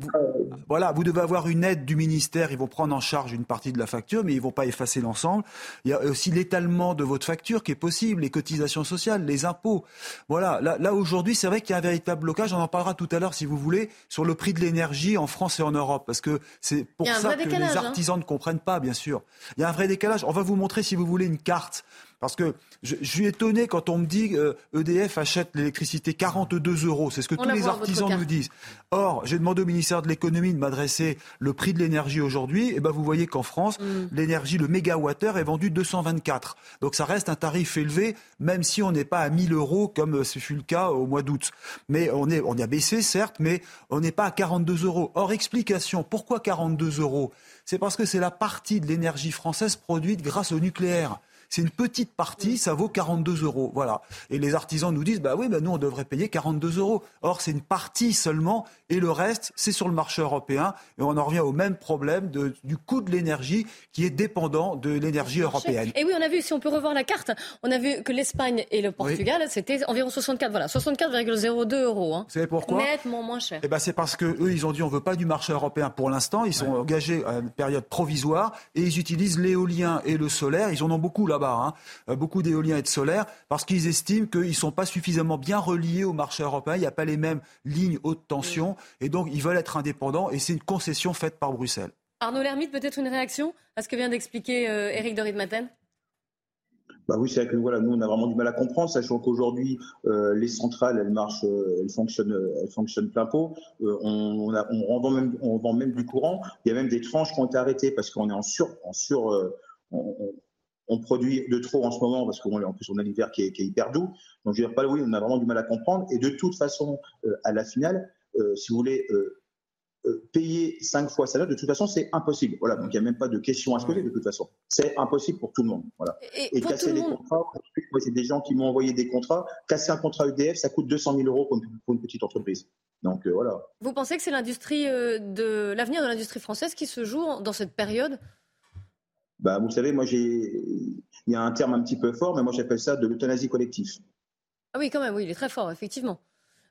voilà, vous devez avoir une aide du ministère, ils vont prendre en charge une partie de la facture, mais ils vont pas effacer l'ensemble. Il y a aussi l'étalement de votre facture qui est possible, les cotisations sociales, les impôts. Voilà, là, là aujourd'hui, c'est vrai qu'il y a un véritable blocage. On en parlera tout à l'heure, si vous voulez, sur le prix de l'énergie en France et en Europe, parce que c'est pour ça que les hein. artisans ne comprennent pas, bien sûr. Il y a un vrai décalage. On va vous montrer, si vous voulez, une carte parce que je, suis étonné quand on me dit que EDF achète l'électricité 42 euros. C'est ce que tous les artisans nous disent. Or, j'ai demandé au ministère de l'économie de m'adresser le prix de l'énergie aujourd'hui. Et ben, vous voyez qu'en France, mm. l'énergie, le mégawattheure est vendu 224. Donc, ça reste un tarif élevé, même si on n'est pas à 1000 euros comme ce fut le cas au mois d'août. Mais on est, on a baissé, certes, mais on n'est pas à 42 euros. Or, explication. Pourquoi 42 euros? C'est parce que c'est la partie de l'énergie française produite grâce au nucléaire. C'est une petite partie, ça vaut 42 euros. Voilà. Et les artisans nous disent, bah oui, bah nous, on devrait payer 42 euros. Or, c'est une partie seulement, et le reste, c'est sur le marché européen. Et on en revient au même problème de, du coût de l'énergie qui est dépendant de l'énergie européenne. Et oui, on a vu, si on peut revoir la carte, on a vu que l'Espagne et le Portugal, c'était environ 64, voilà, 64,02 euros. Hein. Vous savez pourquoi Nettement moins cher. Eh ben, c'est parce que eux, ils ont dit, on veut pas du marché européen pour l'instant. Ils sont engagés à une période provisoire et ils utilisent l'éolien et le solaire. Ils en ont beaucoup là Hein. Euh, beaucoup d'éoliens et de solaires, parce qu'ils estiment qu'ils ne sont pas suffisamment bien reliés au marché européen. Il n'y a pas les mêmes lignes haute tension, et donc ils veulent être indépendants, et c'est une concession faite par Bruxelles. Arnaud Lermite, peut-être une réaction à ce que vient d'expliquer euh, Éric de Maten bah oui, c'est vrai que voilà, nous on a vraiment du mal à comprendre, sachant qu'aujourd'hui euh, les centrales elles marchent, elles fonctionnent, elles fonctionnent plein pot. on, on, vend même, on vend même du courant. Il y a même des tranches qui ont été arrêtées parce qu'on est en sur, en sur, on produit de trop en ce moment parce qu'en plus on a l'hiver qui, est, hyper doux. Donc je veux dire, pas oui, on a vraiment du mal à comprendre. Et de toute façon, euh, à la finale, euh, si vous voulez euh, payer cinq fois ça, de toute façon, c'est impossible. Voilà, donc il n'y a même pas de question à se poser de toute façon. C'est impossible pour tout le monde. Voilà. Et, casser les contrats, moi j'ai des gens qui m'ont envoyé des contrats. Casser un contrat EDF, ça coûte 200 000 euros pour une, petite entreprise. Donc voilà. Vous pensez que c'est l'industrie de l'avenir de l'industrie française qui se joue dans cette période bah, vous savez, moi, j'ai, il y a un terme un petit peu fort, mais moi, j'appelle ça de l'euthanasie collective. Ah oui, quand même, oui, il est très fort, effectivement.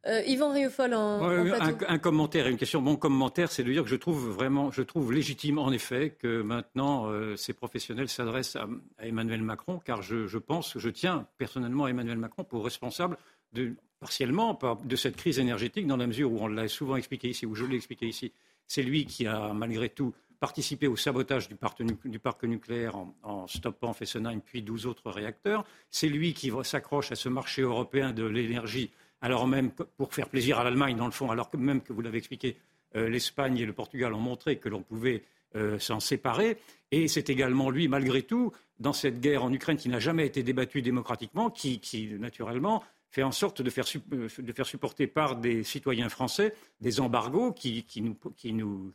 Euh, Yvan Riofol en, un, commentaire et une question. Mon commentaire, c'est de dire que je trouve vraiment, je trouve légitime en effet que maintenant euh, ces professionnels s'adressent à, Emmanuel Macron, car je, je, pense, je tiens personnellement à Emmanuel Macron pour responsable de, partiellement de cette crise énergétique, dans la mesure où on l'a souvent expliqué ici, où je l'ai expliqué ici. C'est lui qui a malgré tout participer au sabotage du parc, nucléaire en, stoppant Fessenheim puis 12 autres réacteurs. C'est lui qui s'accroche à ce marché européen de l'énergie, alors même pour faire plaisir à l'Allemagne, dans le fond, alors que même que vous l'avez expliqué, euh, l'Espagne et le Portugal ont montré que l'on pouvait euh, s'en séparer. Et c'est également lui, malgré tout, dans cette guerre en Ukraine qui n'a jamais été débattue démocratiquement, qui, naturellement, fait en sorte de faire, euh, de faire, supporter par des citoyens français des embargos qui nous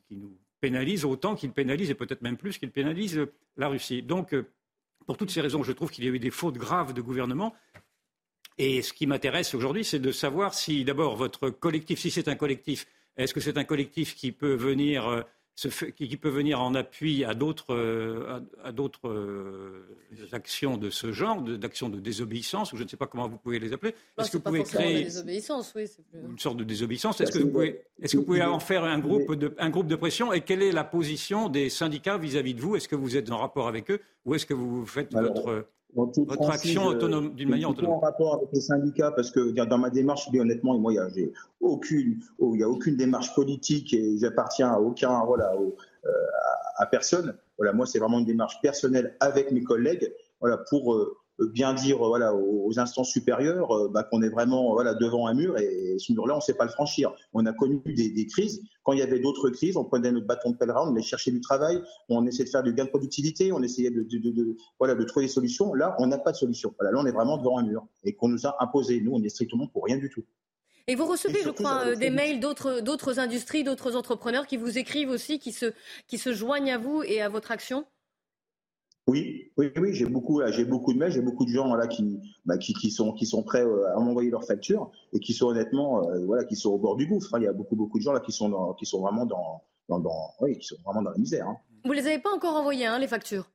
pénalise autant qu'il pénalise, et peut-être même plus qu'il pénalise la Russie. Donc, euh, pour toutes ces raisons, je trouve qu'il y a eu des fautes graves de gouvernement. Et ce qui m'intéresse aujourd'hui, c'est de savoir si, d'abord, votre collectif, si c'est un collectif, est-ce que c'est un collectif qui peut venir euh, qui, peut venir en appui à d'autres euh, à, d'autres euh, actions de ce genre, d'actions de, désobéissance, ou je ne sais pas comment vous pouvez les appeler. Est-ce que vous pouvez créer une sorte de désobéissance? Est-ce que vous pouvez, est-ce que vous pouvez en faire un groupe de un groupe de pression? Et quelle est la position des syndicats vis-à-vis de vous? Est-ce que vous êtes en rapport avec eux, ou est-ce que vous faites votre votre action autonome, d'une manière autonome. en rapport avec les syndicats, parce que dans ma démarche, je dis honnêtement, moi, il n'y a, aucune, oh, a aucune démarche politique et j'appartiens à aucun, voilà, à, personne. Voilà, moi, c'est vraiment une démarche personnelle avec mes collègues, voilà, pour euh, bien dire euh, voilà, aux instances supérieures euh, bah, qu'on est vraiment voilà, devant un mur et ce mur-là, on ne sait pas le franchir. On a connu des, crises. Quand il y avait d'autres crises, on prenait notre bâton de pèlerin, on allait chercher du travail, on essayait de faire du gain de productivité, on essayait de, de, voilà, de trouver des solutions. Là, on n'a pas de solution. Voilà, là, on est vraiment devant un mur et qu'on nous a imposé. Nous, on est strictement pour rien du tout. Et vous recevez, je crois, des mails d'autres industries, d'autres entrepreneurs qui vous écrivent aussi, qui se, qui se joignent à vous et à votre action? Oui, oui, oui, j'ai beaucoup, j'ai beaucoup de mails, j'ai beaucoup de gens là qui, bah, qui, qui, sont, qui sont prêts euh, à m'envoyer leurs factures et qui sont honnêtement, euh, voilà, qui sont au bord du gouffre. Hein. Il y a beaucoup, beaucoup de gens là qui sont, dans, qui sont vraiment dans, dans, dans oui, qui sont vraiment dans la misère. Hein. Vous les avez pas encore envoyés, hein, les factures?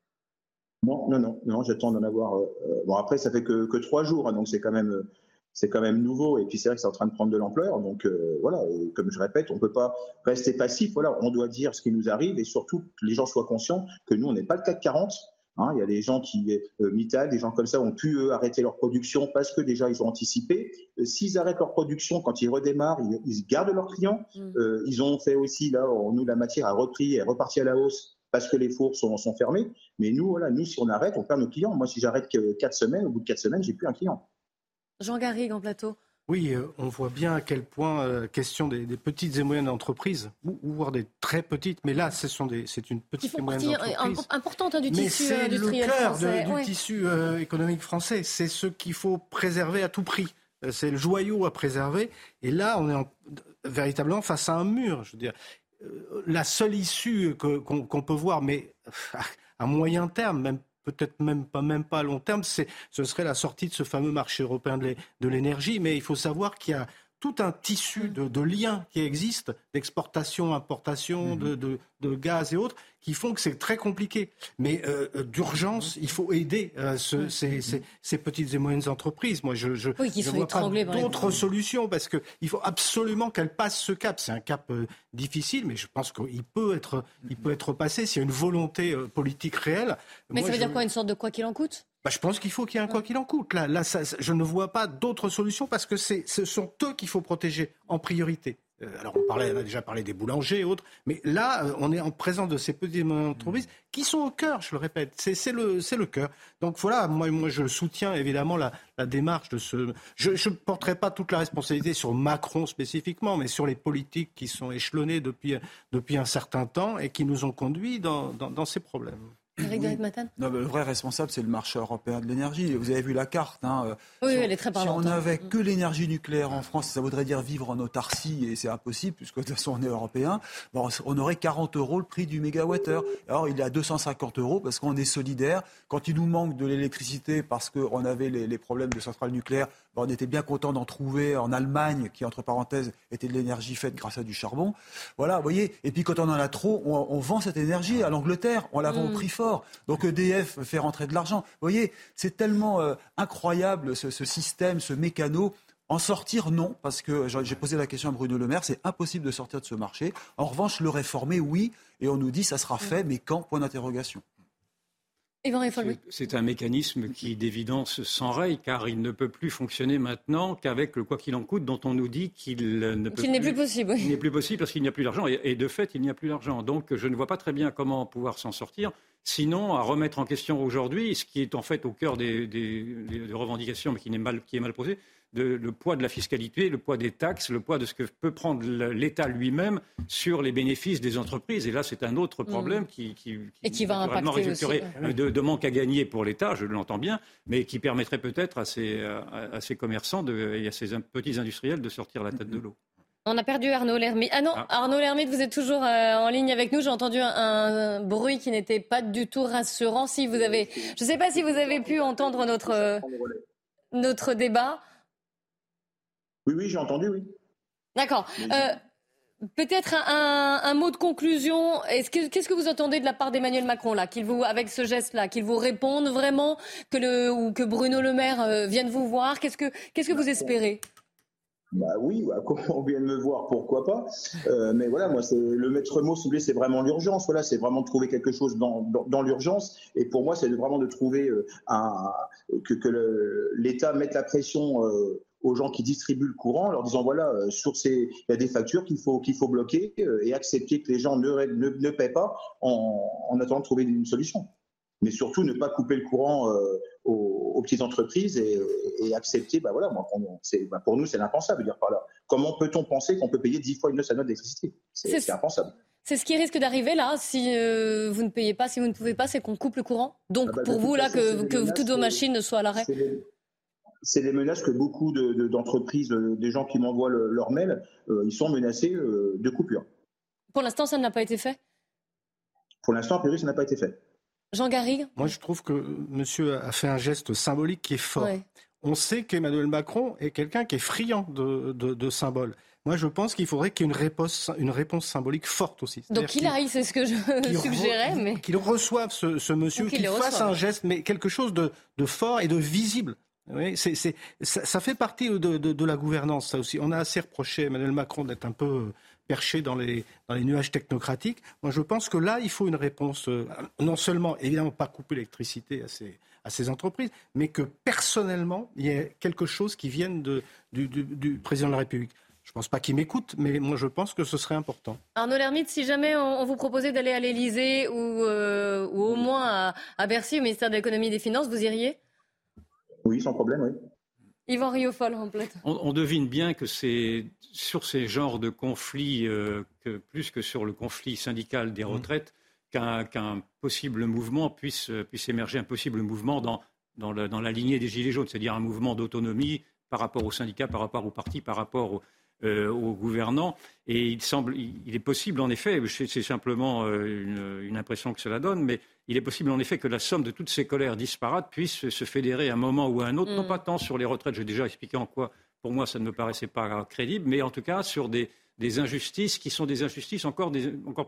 Non, non, non, non. J'attends d'en avoir. Euh, bon, après, ça fait que, que trois jours, hein, donc c'est quand même c'est quand même nouveau et puis c'est vrai que c'est en train de prendre de l'ampleur. Donc voilà, comme je répète, on ne peut pas rester passif. Voilà, on doit dire ce qui nous arrive et surtout que les gens soient conscients que nous, on n'est pas le CAC 40 Hein, il y a des gens qui, euh, Mittal, des gens comme ça, ont pu eux, arrêter leur production parce que déjà ils ont anticipé. Euh, s'ils arrêtent leur production, quand ils redémarrent, ils, gardent leurs clients. Mm. Euh, ils ont fait aussi, là, nous, la matière a repris, est repartie à la hausse parce que les fours sont, sont fermés. Mais nous, voilà, nous, si on arrête, on perd nos clients. Moi, si j'arrête 4 semaines, au bout de 4 semaines, j'ai plus un client. Jean Garrigue en plateau. Oui, euh, on voit bien à quel point la euh, question des, petites et moyennes entreprises, ou, voire des très petites, mais là, ce sont des, c'est une petite et moyenne entreprise importante hein, du tissu industriel français. C'est le cœur du tissu euh, économique français. C'est ce qu'il faut préserver à tout prix. C'est le joyau à préserver. Et là, on est véritablement face à un mur. Je veux dire, la seule issue qu'on peut voir, mais à moyen terme, même peut-être même pas, même pas à long terme, ce serait la sortie de ce fameux marché européen de l'énergie. Mais il faut savoir qu'il y a tout un tissu de, liens qui existent, d'exportation, importation, mhm. de, de, gaz et autres, qui font que c'est très compliqué. Mais euh, euh, d'urgence, il faut aider euh, ces, ces, petites et moyennes entreprises. Moi, je, je, je vois pas d'autres solutions parce qu'il faut absolument qu'elles passent ce cap. C'est un cap difficile, mais je pense qu'il peut être, il peut être passé s'il y a une volonté politique réelle. Mais ça veut dire quoi Une sorte de quoi qu'il en coûte? Bah, je pense qu'il faut qu'il y ait un quoi qu'il en coûte. Là, là je ne vois pas d'autres solutions parce que ce sont eux qu'il faut protéger en priorité. Euh, alors on, parlait, a déjà parlé des boulangers et autres, mais là euh, on est en présence de ces petites entreprises qui sont au cœur, je le répète, c'est le, le cœur. Donc voilà, moi, moi je soutiens évidemment la, la démarche de ce... Je ne porterai pas toute la responsabilité sur Macron spécifiquement, mais sur les politiques qui sont échelonnées depuis, depuis un certain temps et qui nous ont conduits dans, dans, dans ces problèmes le vrai responsable, c'est le marché européen de l'énergie. Vous avez vu la carte. Hein. Oui, si elle est très Si on n'avait mm. que l'énergie nucléaire en France, ça voudrait dire vivre en autarcie, et c'est impossible, puisque de toute façon on est européen, on aurait 40 euros le prix du mégawattheure. Alors il est à 250 euros parce qu'on est solidaire. Quand il nous manque de l'électricité parce qu'on avait les, problèmes de centrales nucléaires, ben, on était bien content d'en trouver en Allemagne, qui entre parenthèses était de l'énergie faite grâce à du charbon. Voilà, vous voyez. Et puis quand on en a trop, on, vend cette énergie à l'Angleterre, on la vend au mm. prix fort. Donc EDF fait rentrer de l'argent. Vous voyez, c'est tellement euh, incroyable ce, système, ce mécano. En sortir, non, parce que j'ai posé la question à Bruno Le Maire, c'est impossible de sortir de ce marché. En revanche, le réformer, oui, et on nous dit ça sera fait, mais quand? Point d'interrogation. C'est un mécanisme qui, d'évidence, s'enraye, car il ne peut plus fonctionner maintenant qu'avec le quoi qu'il en coûte, dont on nous dit qu'il ne peut n'est plus possible. Il n'est plus possible parce qu'il n'y a plus d'argent, et, de fait, il n'y a plus d'argent. Donc, je ne vois pas très bien comment pouvoir s'en sortir. Sinon, à remettre en question aujourd'hui, ce qui est en fait au cœur des, revendications, mais qui est mal, qui est mal posé, le poids de la fiscalité, le poids des taxes, le poids de ce que peut prendre l'État lui-même sur les bénéfices des entreprises. Et là, c'est un autre mm. problème qui, qui, et qui va impacter aussi, de, manque à gagner pour l'État, je l'entends bien, mais qui permettrait peut-être à ces, à, ces commerçants et à ces petits industriels de sortir la tête de l'eau. On a perdu Arnaud Lermite. Ah non, ah. Arnaud Lermite, vous êtes toujours euh, en ligne avec nous. J'ai entendu un, bruit qui n'était pas du tout rassurant. Si vous avez, je ne sais pas si vous avez pu entendre notre, notre débat. Oui, oui, j'ai entendu, oui. D'accord. Euh, peut-être un, mot de conclusion. Qu'est-ce que, vous entendez de la part d'Emmanuel Macron là, qu'il vous, avec ce geste-là, qu'il vous réponde vraiment, que le, ou que Bruno Le Maire euh, vienne vous voir? Qu'est-ce que, qu'est-ce que vous espérez? Bah oui, bah, [laughs] on vient de me voir, pourquoi pas. Euh, mais voilà, moi, c'est le maître mot, si vous voulez, c'est vraiment l'urgence. Voilà, c'est vraiment de trouver quelque chose dans, dans, l'urgence. Et pour moi, c'est vraiment de trouver euh, un, que, que l'État mette la pression euh, aux gens qui distribuent le courant, en leur disant voilà, sur ces, il y a des factures qu'il faut qu'il faut bloquer et accepter que les gens ne, ne, ne paient pas en, en attendant de trouver une solution mais surtout ne pas couper le courant euh, aux, petites entreprises et, accepter, bah voilà, moi, bah pour nous, c'est impensable. Dire par là, comment peut-on penser qu'on peut payer 10 fois une sa note d'électricité C'est impensable. C'est ce qui risque d'arriver là, si euh, vous ne payez pas, si vous ne pouvez pas, c'est qu'on coupe le courant. Donc ah bah, pour vous là, que, que toutes vos machines soient à l'arrêt. C'est les menaces que beaucoup d'entreprises, de, des gens qui m'envoient leur mail, euh, ils sont menacés de coupure. Pour l'instant, ça n'a pas été fait? Pour l'instant, a priori, ça n'a pas été fait. Jean Garrigue? Moi, je trouve que monsieur a fait un geste symbolique qui est fort. On sait qu'Emmanuel Macron est quelqu'un qui est friand de, symboles. Moi, je pense qu'il faudrait qu'il y ait une réponse, une réponse symbolique forte aussi. Donc il aille, c'est ce que je [laughs] suggérais. mais... Qu'il reçoive ce, monsieur, qu'il fasse un geste, mais quelque chose de, fort et de visible. Ça, fait partie de, de, la gouvernance, ça aussi. On a assez reproché Emmanuel Macron d'être un peu perché dans les, nuages technocratiques. Moi, je pense que là, il faut une réponse, euh, non seulement, évidemment, pas couper l'électricité à ces, entreprises, mais que personnellement, il y ait quelque chose qui vienne du, président de la République. Je ne pense pas qu'il m'écoute, mais moi je pense que ce serait important. Arnaud Lermite, si jamais on, vous proposait d'aller à l'Elysée ou, euh, ou au moins à, à, Bercy, au ministère de l'économie et des finances, vous iriez? Oui, sans problème, oui. Yvan Riofol, complète. On, on, devine bien que c'est sur ces genres de conflits, euh, que, plus que sur le conflit syndical des mmh. retraites, qu'un possible mouvement puisse, puisse, émerger, un possible mouvement dans, dans, dans la lignée des Gilets jaunes, c'est-à-dire un mouvement d'autonomie par rapport aux syndicats, par rapport aux partis, par rapport aux, euh, aux gouvernants. Et il semble, il est possible en effet, c'est simplement euh, une, impression que cela donne, mais il est possible en effet que la somme de toutes ces colères disparates puisse se fédérer à un moment ou à un autre, non mm. pas tant sur les retraites, j'ai déjà expliqué en quoi pour moi ça ne me paraissait pas crédible, mais en tout cas sur des, injustices qui sont des injustices, encore,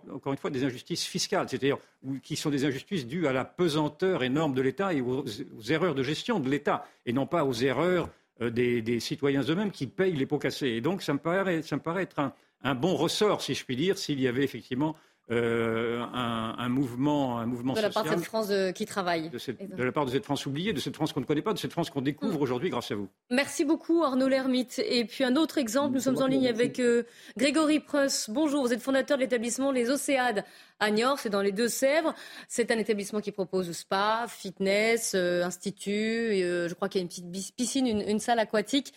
encore, une fois, des injustices fiscales, c'est-à-dire qui sont des injustices dues à la pesanteur énorme de l'État et aux, erreurs de gestion de l'État, et non pas aux erreurs euh, des, citoyens eux-mêmes qui payent les pots cassés. Et donc, ça me paraît, ça me paraît être un, un bon ressort, si je puis dire, s'il y avait effectivement euh, un, mouvement, un mouvement de la part de cette France qui travaille. De, la part de cette France oubliée, de cette France qu'on ne connaît pas, de cette France qu'on découvre mm. aujourd'hui grâce à vous. Merci beaucoup Arnaud Lermite. Et puis un autre exemple, nous sommes en ligne avec euh, Grégory Preuss. Bonjour, vous êtes fondateur de l'établissement Les Océades à Niort, c'est dans les Deux-Sèvres. C'est un établissement qui propose spa, fitness, euh, institut, je crois qu'il y a une petite piscine, une, une salle aquatique.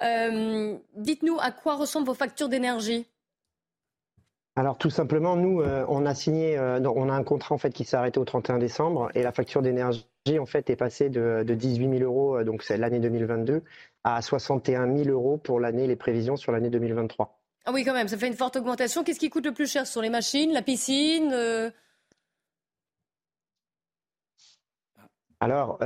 Dites-nous à quoi ressemblent vos factures d'énergie? Alors tout simplement, nous, euh, on a signé, euh, on a un contrat en fait qui s'est arrêté au 31 décembre et la facture d'énergie en fait est passée de, 18 000 euros, euh, donc c'est l'année 2022, à 61 000 euros pour l'année, les prévisions sur l'année 2023. Ah oui, quand même, ça fait une forte augmentation. Qu'est-ce qui coûte le plus cher? Sur les machines, la piscine Alors,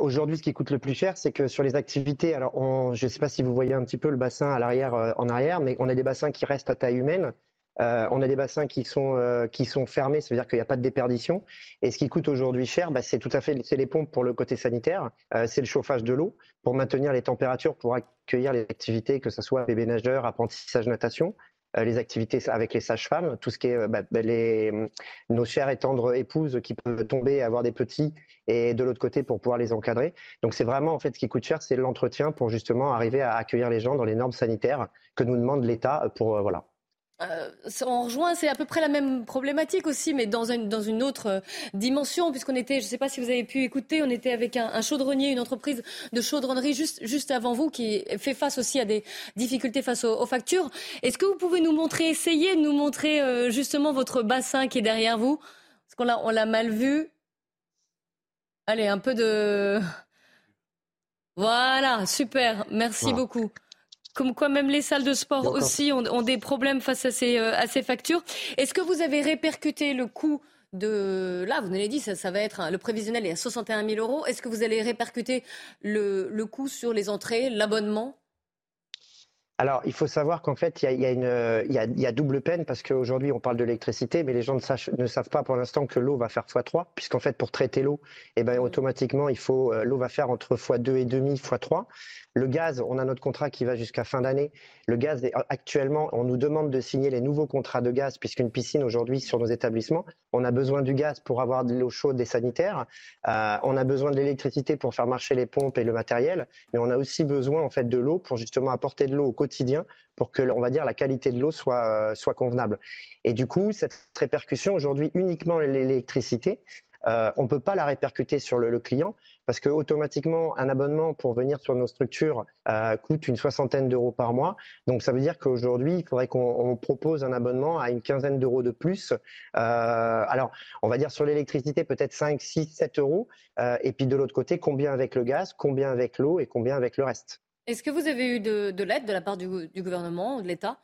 aujourd'hui, ce qui coûte le plus cher, c'est que sur les activités, alors je ne sais pas si vous voyez un petit peu le bassin à l'arrière, en arrière, mais on a des bassins qui restent à taille humaine. Euh, on a des bassins qui sont euh, qui sont fermés, ça veut dire qu'il n'y a pas de déperdition. Et ce qui coûte aujourd'hui cher, bah, c'est tout à fait c'est les pompes pour le côté sanitaire, euh, c'est le chauffage de l'eau pour maintenir les températures, pour accueillir les activités, que ce soit bébé nageur, apprentissage natation, les activités avec les sages-femmes, tout ce qui est bah, bah, les, nos chères et tendres épouses qui peuvent tomber, avoir des petits, et de l'autre côté pour pouvoir les encadrer. Donc c'est vraiment en fait ce qui coûte cher, c'est l'entretien pour justement arriver à accueillir les gens dans les normes sanitaires que nous demande l'État pour voilà. Euh, on rejoint, c'est à peu près la même problématique aussi, mais dans une, dans une autre euh, dimension, puisqu'on était, je ne sais pas si vous avez pu écouter, on était avec un, chaudronnier, une entreprise de chaudronnerie juste, juste avant vous, qui fait face aussi à des difficultés face aux, factures. Est-ce que vous pouvez nous montrer, essayer de nous montrer euh, justement votre bassin qui est derrière vous? Parce qu'on l'a, on l'a mal vu. Allez, un peu de... Voilà, super, merci beaucoup. Comme quoi même les salles de sport aussi ont, des problèmes face à ces, euh, à ces factures. Est-ce que vous avez répercuté le coût de... Là, vous l'avez dit, ça, ça va être... Le prévisionnel est à 61 000 euros. Est-ce que vous allez répercuter le, le coût sur les entrées, l'abonnement? Alors, il faut savoir qu'en fait, il y a, y, double peine parce qu'aujourd'hui, on parle de l'électricité, mais les gens ne, ne savent pas pour l'instant que l'eau va faire x3, puisqu'en fait, pour traiter l'eau, eh ben, automatiquement, il faut euh, l'eau va faire entre x2 et demi, x3. Le gaz, on a notre contrat qui va jusqu'à fin d'année. Le gaz, actuellement, on nous demande de signer les nouveaux contrats de gaz, puisqu'une piscine aujourd'hui sur nos établissements, on a besoin du gaz pour avoir de l'eau chaude et sanitaire. Euh, on a besoin de l'électricité pour faire marcher les pompes et le matériel, mais on a aussi besoin en fait de l'eau pour justement apporter de l'eau au quotidien pour que, on va dire, la qualité de l'eau soit, euh, soit convenable. Et du coup, cette répercussion aujourd'hui uniquement l'électricité, euh, on ne peut pas la répercuter sur le, client parce que automatiquement un abonnement pour venir sur nos structures euh, coûte une soixantaine d'euros par mois. Donc ça veut dire qu'aujourd'hui il faudrait qu'on propose un abonnement à une quinzaine d'euros de plus. Euh, alors on va dire sur l'électricité peut-être 5, 6, 7 euros. et puis de l'autre côté combien avec le gaz, combien avec l'eau et combien avec le reste? Est-ce que vous avez eu de, l'aide de la part du, du gouvernement, de l'État?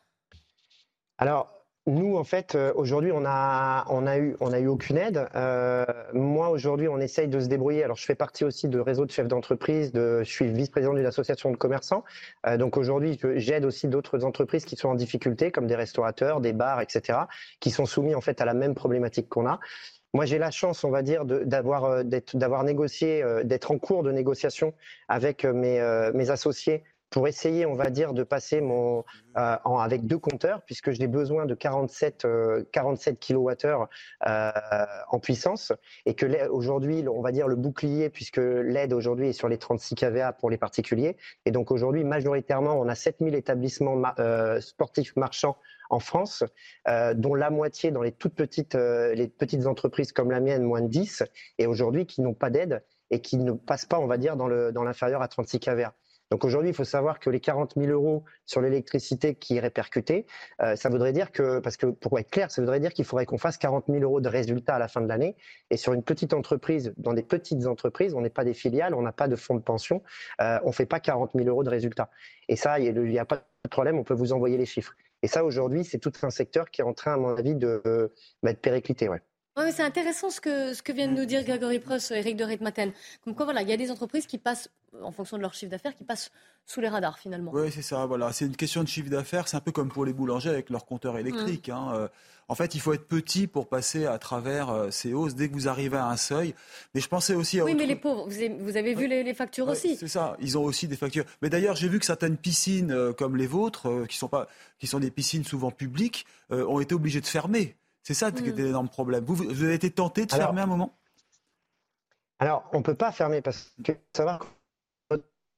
Alors nous, en fait, euh, aujourd'hui, on a, on a eu, on a eu aucune aide. Euh, moi, aujourd'hui, on essaye de se débrouiller. Alors, je fais partie aussi de réseau de chefs d'entreprise. De, je suis vice-président d'une association de commerçants. Euh, donc, aujourd'hui, j'aide aussi d'autres entreprises qui sont en difficulté, comme des restaurateurs, des bars, etc., qui sont soumis en fait à la même problématique qu'on a. Moi, j'ai la chance, on va dire, d'avoir d'avoir négocié, d'être en cours de négociation avec mes, mes associés pour essayer, on va dire, de passer mon euh, en, avec deux compteurs, puisque j'ai besoin de 47 47 kWh en puissance, et que aujourd'hui, on va dire le bouclier, puisque l'aide aujourd'hui est sur les 36 kVA pour les particuliers, et donc aujourd'hui, majoritairement, on a 7000 établissements euh, sportifs marchands en France, euh, dont la moitié dans les toutes petites, les petites entreprises comme la mienne, moins de 10, et aujourd'hui qui n'ont pas d'aide et qui ne passent pas, on va dire, dans l'inférieur dans à 36 kVA. Donc aujourd'hui, il faut savoir que les 40 000 euros sur l'électricité qui est répercutée, euh, ça voudrait dire que, parce que pour être clair, ça voudrait dire qu'il faudrait qu'on fasse 40 000 euros de résultats à la fin de l'année. Et sur une petite entreprise, dans des petites entreprises, on n'est pas des filiales, on n'a pas de fonds de pension, euh, on ne fait pas 40 000 euros de résultats. Et ça, il n'y a, pas de problème, on peut vous envoyer les chiffres. Et ça, aujourd'hui, c'est tout un secteur qui est en train, à mon avis, de, euh, bah, péricliter. Ouais c'est intéressant ce que, ce que vient de nous dire Grégory Preuss, Eric de Ritmaten. Comme quoi, voilà, il y a des entreprises qui passent, en fonction de leur chiffre d'affaires, qui passent sous les radars finalement. Oui, c'est ça. Voilà, c'est une question de chiffre d'affaires. C'est un peu comme pour les boulangers avec leur compteur électrique. Mmh. Hein. Euh, en fait, il faut être petit pour passer à travers euh, ces hausses dès que vous arrivez à un seuil. Mais je pensais aussi à oui, mais les pauvres, vous avez, vu les, factures aussi. C'est ça. Ils ont aussi des factures. Mais d'ailleurs, j'ai vu que certaines piscines euh, comme les vôtres, qui sont pas, qui sont des piscines souvent publiques, ont été obligées de fermer c'est ça qui était l'énorme problème. Vous, vous avez été tenté de fermer un moment? Alors, on ne peut pas fermer parce que savoir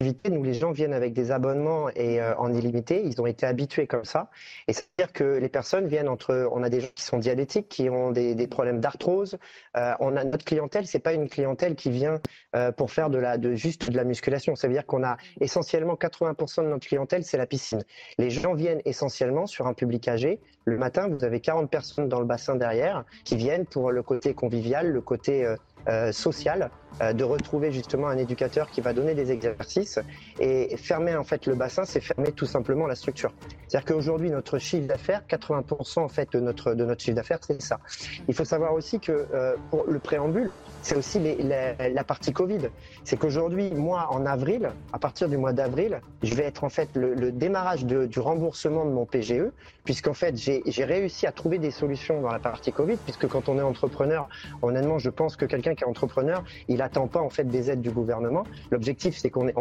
nous, les gens viennent avec des abonnements et euh, en illimité. Ils ont été habitués comme ça. Et c'est-à-dire que les personnes viennent entre. On a des gens qui sont diabétiques, qui ont des, problèmes d'arthrose. Euh, on a notre clientèle, c'est pas une clientèle qui vient euh, pour faire de la, de juste de la musculation. Ça veut dire qu'on a essentiellement 80% de notre clientèle, c'est la piscine. Les gens viennent essentiellement sur un public âgé. Le matin, vous avez 40 personnes dans le bassin derrière qui viennent pour le côté convivial, le côté euh, social, euh, de retrouver justement un éducateur qui va donner des exercices et fermer en fait le bassin, c'est fermer tout simplement la structure. C'est-à-dire qu'aujourd'hui notre chiffre d'affaires, 80% en fait de notre de notre chiffre d'affaires, c'est ça. Il faut savoir aussi que euh, pour le préambule, c'est aussi la, partie Covid. C'est qu'aujourd'hui, moi, en avril, à partir du mois d'avril, je vais être en fait le, démarrage du remboursement de mon PGE, puisqu'en fait, j'ai réussi à trouver des solutions dans la partie Covid, puisque quand on est entrepreneur, honnêtement, je pense que quelqu'un qui est entrepreneur, il attend pas en fait des aides du gouvernement. L'objectif, c'est qu'on est,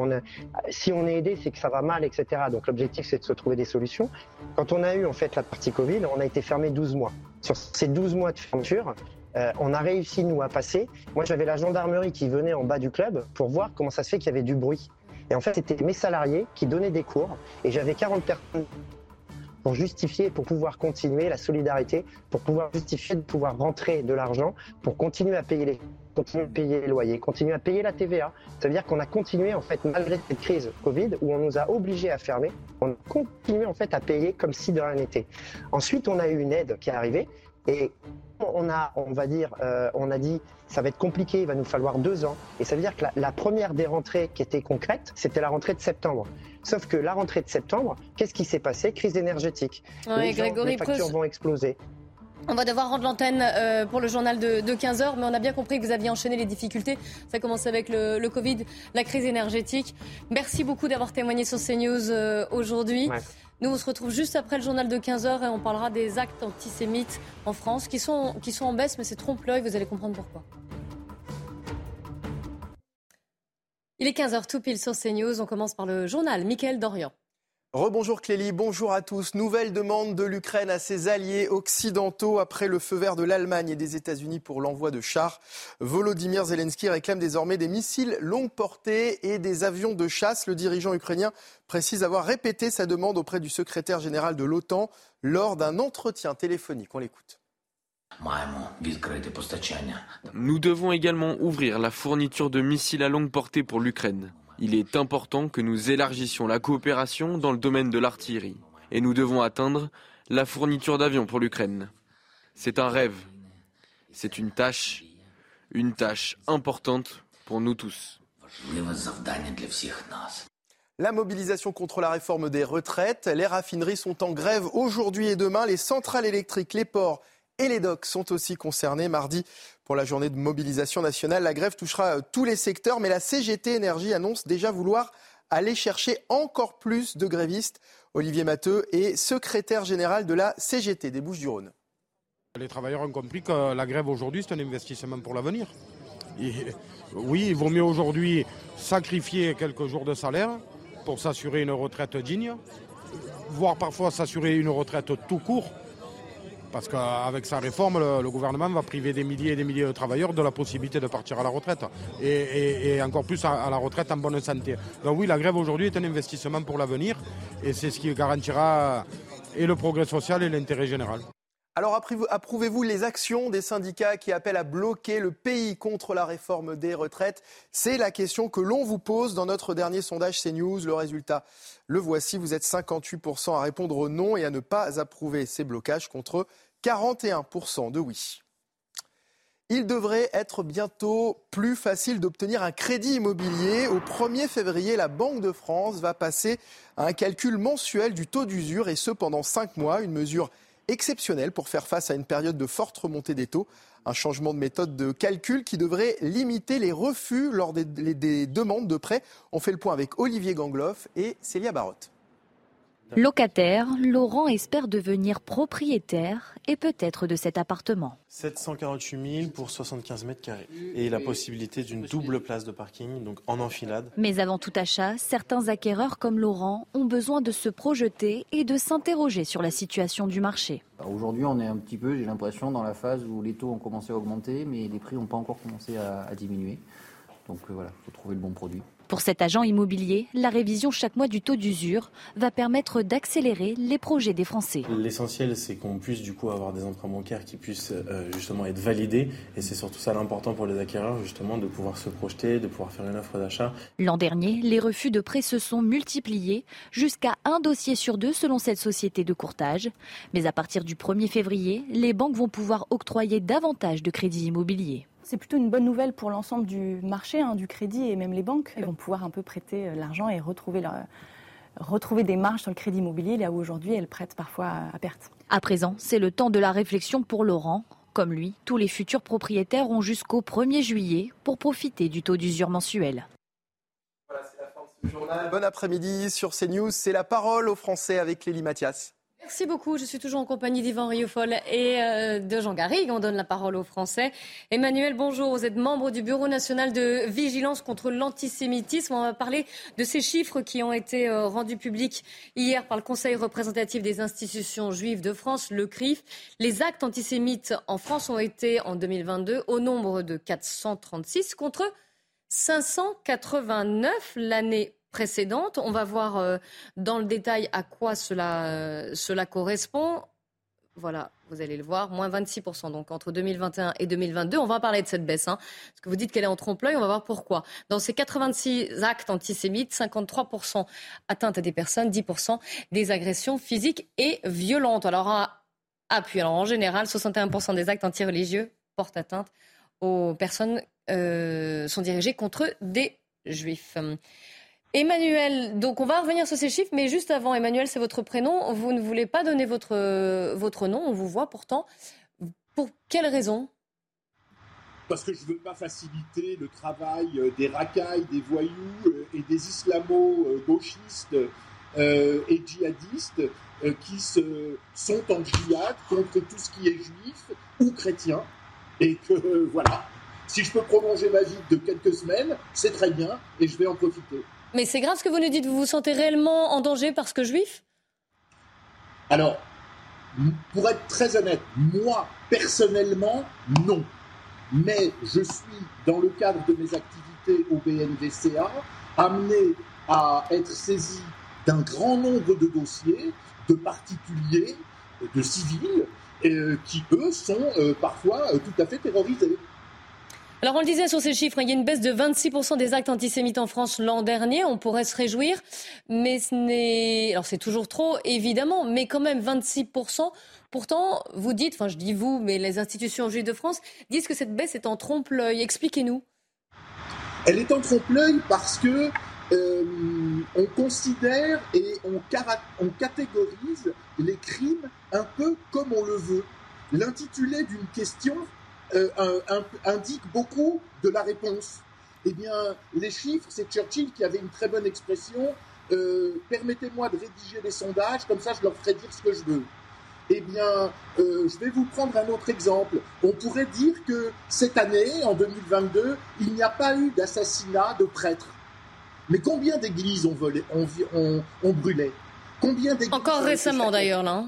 si on est aidé, c'est que ça va mal, etc. Donc l'objectif, c'est de se trouver des solutions. Quand on a eu en fait la partie Covid, on a été fermé 12 mois. Sur ces 12 mois de fermeture, euh, on a réussi, nous, à passer. Moi, j'avais la gendarmerie qui venait en bas du club pour voir comment ça se fait qu'il y avait du bruit. Et en fait, c'était mes salariés qui donnaient des cours. Et j'avais 40 personnes pour justifier, pour pouvoir continuer la solidarité, pour pouvoir justifier de pouvoir rentrer de l'argent, pour continuer à payer les continuer à payer les loyers, continuer à payer la TVA. Ça veut dire qu'on a continué, en fait, malgré cette crise Covid, où on nous a obligés à fermer, on a continué, en fait, à payer comme si de rien n'était. Ensuite, on a eu une aide qui est arrivée, et on a, on va dire, euh, on a dit, ça va être compliqué, il va nous falloir deux ans. Et ça veut dire que la, première des rentrées qui était concrète, c'était la rentrée de septembre. Sauf que la rentrée de septembre, qu'est-ce qui s'est passé? Crise énergétique. les, factures vont exploser. On va devoir rendre l'antenne euh, pour le journal de, 15h, mais on a bien compris que vous aviez enchaîné les difficultés. Ça commence avec le, Covid, la crise énergétique. Merci beaucoup d'avoir témoigné sur CNews euh, aujourd'hui. Nous, on se retrouve juste après le journal de 15h et on parlera des actes antisémites en France qui sont, en baisse, mais c'est trompe-l'œil, vous allez comprendre pourquoi. Il est 15h tout pile sur CNews. On commence par le journal. Mickaël Dorian. Rebonjour Clélie, bonjour à tous. Nouvelle demande de l'Ukraine à ses alliés occidentaux après le feu vert de l'Allemagne et des États-Unis pour l'envoi de chars. Volodymyr Zelensky réclame désormais des missiles longue portée et des avions de chasse. Le dirigeant ukrainien précise avoir répété sa demande auprès du secrétaire général de l'OTAN lors d'un entretien téléphonique. On l'écoute. Nous devons également ouvrir la fourniture de missiles à longue portée pour l'Ukraine. Il est important que nous élargissions la coopération dans le domaine de l'artillerie. Et nous devons atteindre la fourniture d'avions pour l'Ukraine. C'est un rêve. C'est une tâche, une tâche importante pour nous tous. La mobilisation contre la réforme des retraites, les raffineries sont en grève aujourd'hui et demain, les centrales électriques, les ports et les docks sont aussi concernés. Mardi, pour la journée de mobilisation nationale, la grève touchera euh, tous les secteurs, mais la CGT Énergie annonce déjà vouloir aller chercher encore plus de grévistes. Olivier Matteux est secrétaire général de la CGT des Bouches-du-Rhône. Les travailleurs ont compris que la grève aujourd'hui, c'est un investissement pour l'avenir. Oui, il vaut mieux aujourd'hui sacrifier quelques jours de salaire pour s'assurer une retraite digne, voire parfois s'assurer une retraite tout court parce qu'avec sa réforme, le, gouvernement va priver des milliers et des milliers de travailleurs de la possibilité de partir à la retraite. Et, encore plus à, la retraite en bonne santé. Donc oui, la grève aujourd'hui est un investissement pour l'avenir. Et c'est ce qui garantira et le progrès social et l'intérêt général. Alors approuvez-vous les actions des syndicats qui appellent à bloquer le pays contre la réforme des retraites? C'est la question que l'on vous pose dans notre dernier sondage CNews. Le résultat, le voici, vous êtes 58% à répondre non et à ne pas approuver ces blocages contre 41% de oui. Il devrait être bientôt plus facile d'obtenir un crédit immobilier. Au 1er février, la Banque de France va passer à un calcul mensuel du taux d'usure et ce pendant 5 mois, une mesure exceptionnelle pour faire face à une période de forte remontée des taux. Un changement de méthode de calcul qui devrait limiter les refus lors des, des demandes de prêt. On fait le point avec Olivier Gangloff et Célia Barotte. Locataire, Laurent espère devenir propriétaire et peut-être de cet appartement. 748 000 pour 75 mètres carrés et la possibilité d'une double place de parking, donc en enfilade. Mais avant tout achat, certains acquéreurs comme Laurent ont besoin de se projeter et de s'interroger sur la situation du marché. Aujourd'hui, on est un petit peu, j'ai l'impression, dans la phase où les taux ont commencé à augmenter, mais les prix n'ont pas encore commencé à, diminuer. Donc euh, voilà, il faut trouver le bon produit. Pour cet agent immobilier, la révision chaque mois du taux d'usure va permettre d'accélérer les projets des Français. L'essentiel, c'est qu'on puisse du coup avoir des emprunts bancaires qui puissent euh, justement être validés. Et c'est surtout ça l'important pour les acquéreurs, justement, de pouvoir se projeter, de pouvoir faire une offre d'achat. L'an dernier, les refus de prêt se sont multipliés jusqu'à un dossier sur deux selon cette société de courtage. Mais à partir du 1er février, les banques vont pouvoir octroyer davantage de crédits immobiliers. C'est plutôt une bonne nouvelle pour l'ensemble du marché, hein, du crédit et même les banques. Elles vont pouvoir un peu prêter euh, l'argent et retrouver, retrouver des marges sur le crédit immobilier, là où aujourd'hui elles prêtent parfois à perte. À présent, c'est le temps de la réflexion pour Laurent. Comme lui, tous les futurs propriétaires ont jusqu'au 1er juillet pour profiter du taux d'usure mensuel. Voilà, c'est la fin de ce journal. Bon après-midi sur CNews. C'est la parole aux Français avec Lélie Mathias. Merci beaucoup. Je suis toujours en compagnie d'Yvan Riofol et euh, de Jean Garrigue. On donne la parole aux Français. Emmanuel, bonjour. Vous êtes membre du Bureau national de vigilance contre l'antisémitisme. On va parler de ces chiffres qui ont été euh, rendus publics hier par le Conseil représentatif des institutions juives de France, le CRIF. Les actes antisémites en France ont été en 2022 au nombre de 436 contre 589 l'année précédente. On va voir euh, dans le détail à quoi cela, euh, cela correspond. Voilà, vous allez le voir, moins 26%. Donc entre 2021 et 2022, on va parler de cette baisse. Hein, parce que vous dites qu'elle est en trompe-l'œil, on va voir pourquoi. Dans ces 86 actes antisémites, 53% atteintes à des personnes, 10% des agressions physiques et violentes. Alors, à, alors en général, 61% des actes antireligieux portent atteinte aux personnes, euh, sont dirigés contre des juifs. Emmanuel, donc on va revenir sur ces chiffres, mais juste avant, Emmanuel, c'est votre prénom. Vous ne voulez pas donner votre, votre nom, on vous voit pourtant. Pour quelle raison? Parce que je ne veux pas faciliter le travail euh, des racailles, des voyous euh, et des islamo-gauchistes et djihadistes qui se, sont en djihad contre tout ce qui est juif ou chrétien. Et que voilà, si je peux prolonger ma vie de quelques semaines, c'est très bien et je vais en profiter. Mais c'est grave ce que vous nous dites, vous vous sentez réellement en danger parce que juif Alors, pour être très honnête, moi, personnellement, non. Mais je suis, dans le cadre de mes activités au BNVCA, amené à être saisi d'un grand nombre de dossiers de particuliers, de civils, euh, qui, eux, sont euh, parfois euh, tout à fait terrorisés. Alors on le disait sur ces chiffres, il y a une baisse de 26% des actes antisémites en France l'an dernier, on pourrait se réjouir, mais ce n'est... C'est toujours trop, évidemment, mais quand même 26%. Pourtant, vous dites, enfin je dis vous, mais les institutions juives de France disent que cette baisse est en trompe-l'œil. Expliquez-nous. Elle est en trompe-l'œil parce que euh, on considère et on, catégorise les crimes un peu comme on le veut. L'intitulé d'une question indique beaucoup de la réponse. Eh bien, les chiffres, c'est Churchill qui avait une très bonne expression. Euh, permettez-moi de rédiger des sondages, comme ça je leur ferai dire ce que je veux. Eh bien, euh, je vais vous prendre un autre exemple. On pourrait dire que cette année, en 2022, il n'y a pas eu d'assassinat de prêtres. Mais combien d'églises ont, volé, brûlé? Combien Encore récemment d'ailleurs, là.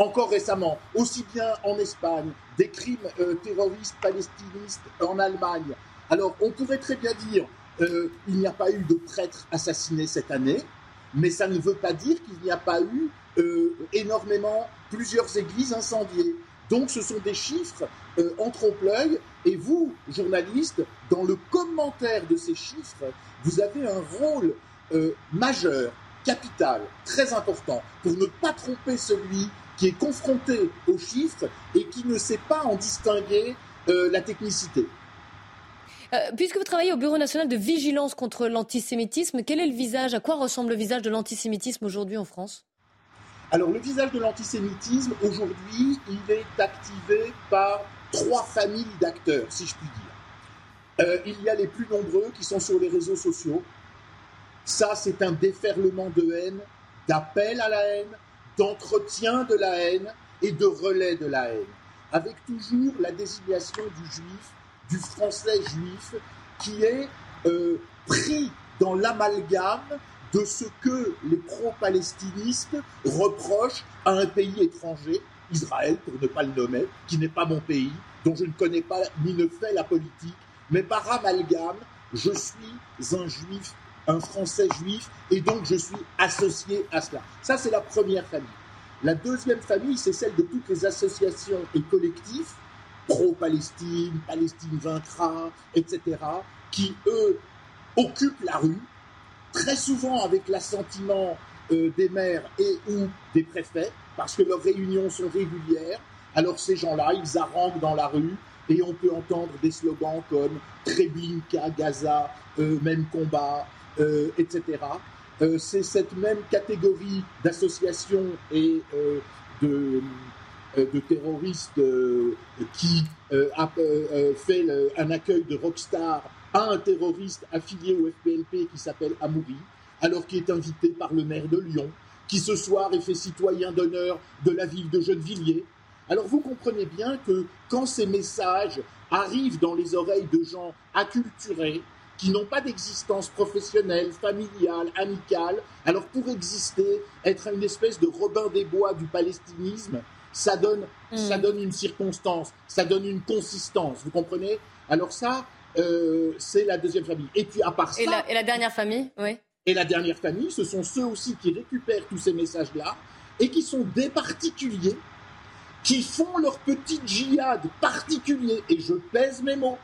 Encore récemment, aussi bien en Espagne, des crimes euh, terroristes palestinistes en Allemagne. Alors, on pourrait très bien dire euh, il n'y a pas eu de prêtres assassinés cette année, mais ça ne veut pas dire qu'il n'y a pas eu euh, énormément plusieurs églises incendiées. Donc, ce sont des chiffres en trompe-l'œil. Et vous, journalistes, dans le commentaire de ces chiffres, vous avez un rôle majeur, capital, très important, pour ne pas tromper celui qui est confronté aux chiffres et qui ne sait pas en distinguer euh, la technicité. Euh, puisque vous travaillez au Bureau national de vigilance contre l'antisémitisme, quel est le visage, à quoi ressemble le visage de l'antisémitisme aujourd'hui en France? Alors le visage de l'antisémitisme, aujourd'hui, il est activé par trois familles d'acteurs, si je puis dire. Euh, il y a les plus nombreux qui sont sur les réseaux sociaux. Ça, c'est un déferlement de haine, d'appel à la haine, d'entretien de la haine et de relais de la haine, avec toujours la désignation du juif, du français juif, qui est euh, pris dans l'amalgame de ce que les pro-palestinistes reprochent à un pays étranger, Israël pour ne pas le nommer, qui n'est pas mon pays, dont je ne connais pas ni ne fais la politique, mais par amalgame, je suis un juif un Français juif, et donc je suis associé à cela. Ça, c'est la première famille. La deuxième famille, c'est celle de toutes les associations et collectifs, pro-Palestine, Palestine vaincra, etc., qui, eux, occupent la rue, très souvent avec l'assentiment euh, des maires et ou des préfets, parce que leurs réunions sont régulières. Alors ces gens-là, ils haranguent dans la rue, et on peut entendre des slogans comme Treblinka, Gaza, euh, même combat, etc. Euh, c'est cette même catégorie d'associations et euh, de, terroristes qui fait un accueil de rockstar à un terroriste affilié au FPLP qui s'appelle Amouri, alors qu'il est invité par le maire de Lyon, qui ce soir est fait citoyen d'honneur de la ville de Gennevilliers. Alors vous comprenez bien que quand ces messages arrivent dans les oreilles de gens acculturés, qui n'ont pas d'existence professionnelle, familiale, amicale. Alors pour exister, être une espèce de Robin des Bois du palestinisme, ça donne, ça mm. donne une circonstance, ça donne une consistance, vous comprenez? Alors ça, euh, c'est la deuxième famille. Et puis à part ça... Et la, et la dernière famille, oui. Et la dernière famille, ce sont ceux aussi qui récupèrent tous ces messages-là et qui sont des particuliers qui font leur petit djihad particulier, et je pèse mes mots,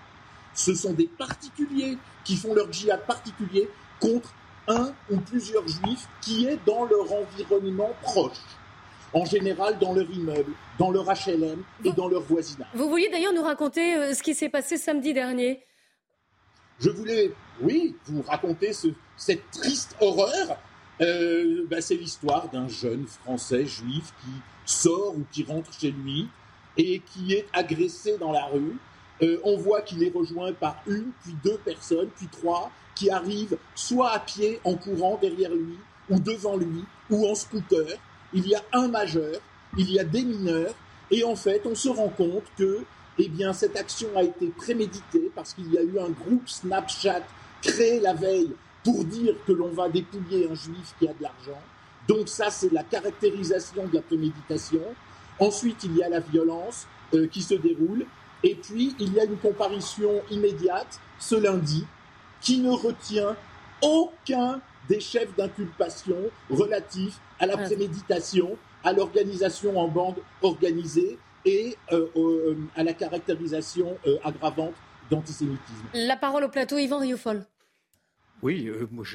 ce sont des particuliers qui font leur djihad particulier contre un ou plusieurs juifs qui est dans leur environnement proche. En général, dans leur immeuble, dans leur HLM et dans leur voisinage. Vous vouliez d'ailleurs nous raconter euh, ce qui s'est passé samedi dernier Je voulais, oui, vous raconter cette triste horreur. Euh, ben, c'est l'histoire d'un jeune Français juif qui sort ou qui rentre chez lui et qui est agressé dans la rue euh, on voit qu'il est rejoint par une, puis deux personnes, puis trois, qui arrivent soit à pied, en courant derrière lui, ou devant lui, ou en scooter, il y a un majeur, il y a des mineurs, et en fait, on se rend compte que eh bien, cette action a été préméditée parce qu'il y a eu un groupe Snapchat créé la veille pour dire que l'on va dépouiller un juif qui a de l'argent. Donc ça, c'est la caractérisation de la préméditation. Ensuite, il y a la violence euh, qui se déroule. Et puis, il y a une comparution immédiate ce lundi qui ne retient aucun des chefs d'inculpation relatifs à la préméditation, à l'organisation en bande organisée et euh, euh, à la caractérisation euh, aggravante d'antisémitisme. La parole au plateau, Yvan Rioufol. Oui, moi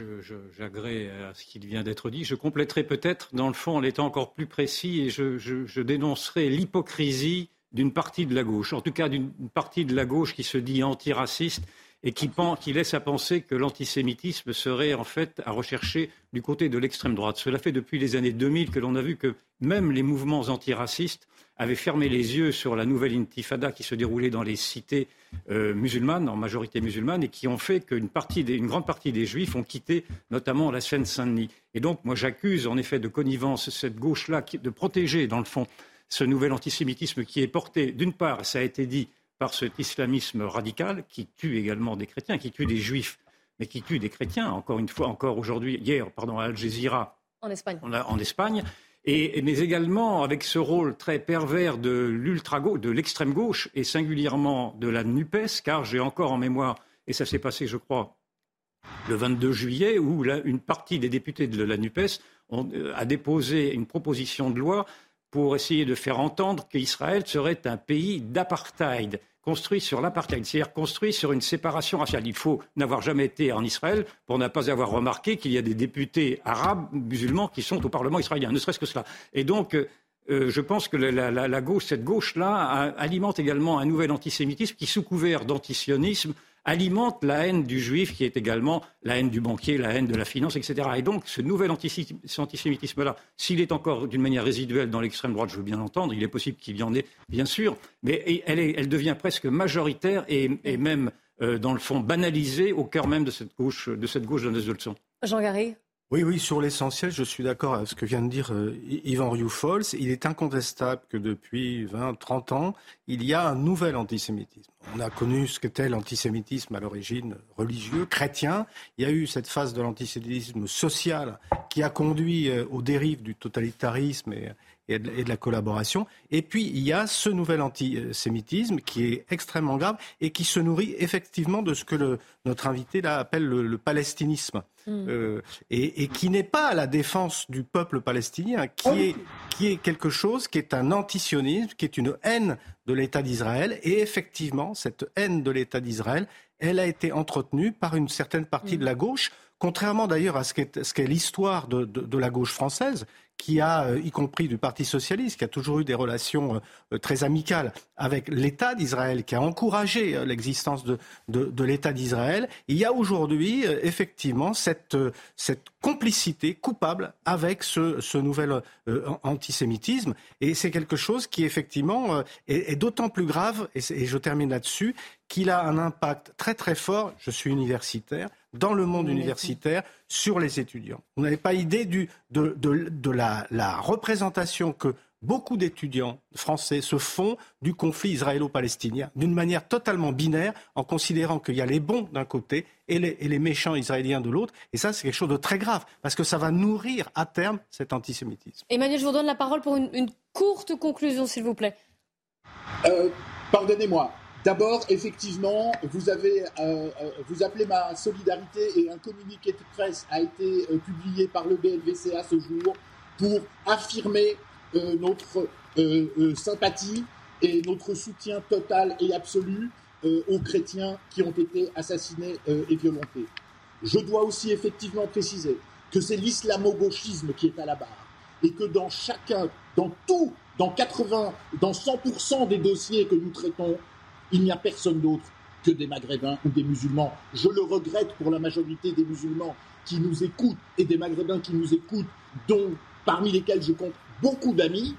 j'agrée à ce qui vient d'être dit. Je compléterai peut-être, dans le fond, en étant encore plus précis, et je, je dénoncerai l'hypocrisie d'une partie de la gauche, en tout cas d'une partie de la gauche qui se dit antiraciste et qui, qui laisse à penser que l'antisémitisme serait en fait à rechercher du côté de l'extrême droite. Cela fait depuis les années 2000 que l'on a vu que même les mouvements antiracistes avaient fermé les yeux sur la nouvelle intifada qui se déroulait dans les cités euh, musulmanes, en majorité musulmanes, et qui ont fait qu'une une grande partie des juifs ont quitté notamment la Seine-Saint-Denis. Et donc, moi, j'accuse en effet de connivence cette gauche-là de protéger, dans le fond, ce nouvel antisémitisme qui est porté, d'une part, ça a été dit, par cet islamisme radical qui tue également des chrétiens, qui tue des juifs, mais qui tue des chrétiens, encore une fois, encore aujourd'hui, hier, pardon, à Al Jazeera. En Espagne. en Espagne. Et, mais également avec ce rôle très pervers de l'ultra de l'extrême gauche et singulièrement de la Nupes, car j'ai encore en mémoire, et ça s'est passé, je crois, le 22 juillet, où une partie des députés de la Nupes ont, euh, a déposé une proposition de loi pour essayer de faire entendre qu'Israël serait un pays d'apartheid construit sur l'apartheid, c'est-à-dire construit sur une séparation raciale. Il faut n'avoir jamais été en Israël pour ne pas avoir remarqué qu'il y a des députés arabes musulmans qui sont au Parlement israélien, ne serait-ce que cela. Et donc, euh, je pense que cette gauche-là, alimente également un nouvel antisémitisme qui, sous couvert d'antisionisme, alimente la haine du juif, qui est également la haine du banquier, la haine de la finance, etc. Et donc, ce nouvel antisémitisme-là, s'il est encore d'une manière résiduelle dans l'extrême droite, je veux bien l'entendre, il est possible qu'il y en ait, bien sûr, mais elle, devient presque majoritaire et, même, euh, dans le fond, banalisée au cœur même de cette gauche de, cette gauche de Jean Garry oui, oui, sur l'essentiel, je suis d'accord avec ce que vient de dire euh, Yvan Rioufol. Il est incontestable que depuis 20, 30 ans, il y a un nouvel antisémitisme. On a connu ce qu'était l'antisémitisme à l'origine religieux, chrétien. Il y a eu cette phase de l'antisémitisme social qui a conduit euh, aux dérives du totalitarisme et, et de, la collaboration. Et puis, il y a ce nouvel antisémitisme qui est extrêmement grave et qui se nourrit effectivement de ce que le, notre invité là appelle le, palestinisme. Mm. Euh, et, qui n'est pas la défense du peuple palestinien, qui est, qui est quelque chose qui est un antisionisme, qui est une haine de l'État d'Israël. Et effectivement, cette haine de l'État d'Israël, elle a été entretenue par une certaine partie mm. de la gauche, contrairement d'ailleurs à ce qu'est l'histoire de, de, la gauche française, qui a, euh, y compris du Parti socialiste, qui a toujours eu des relations euh, euh, très amicales avec l'État d'Israël, qui a encouragé l'existence de, de, l'État d'Israël, il y a aujourd'hui effectivement cette, cette complicité coupable avec ce, ce nouvel antisémitisme. Et c'est quelque chose qui effectivement est, d'autant plus grave, et, et je termine là-dessus, qu'il a un impact très très fort, je suis universitaire, dans le monde universitaire sur les étudiants. Vous n'avez pas idée du, de, de, la, la, représentation que beaucoup d'étudiants français se font du conflit israélo-palestinien d'une manière totalement binaire, en considérant qu'il y a les bons d'un côté et les, et les, méchants israéliens de l'autre. Et ça, c'est quelque chose de très grave, parce que ça va nourrir à terme cet antisémitisme. Emmanuel, je vous donne la parole pour une, une courte conclusion, s'il vous plaît. Euh, pardonnez-moi, D'abord, effectivement, vous avez, euh, euh, vous appelez ma solidarité et un communiqué de presse a été euh, publié par le BLVCA ce jour pour affirmer notre sympathie et notre soutien total et absolu aux chrétiens qui ont été assassinés et violentés. Je dois aussi effectivement préciser que c'est l'islamo-gauchisme qui est à la barre et que dans chacun, dans tout, dans 80, dans 100% des dossiers que nous traitons, il n'y a personne d'autre que des Maghrébins ou des musulmans. Je le regrette pour la majorité des musulmans qui nous écoutent et des Maghrébins qui nous écoutent, dont parmi lesquels je compte beaucoup d'amis.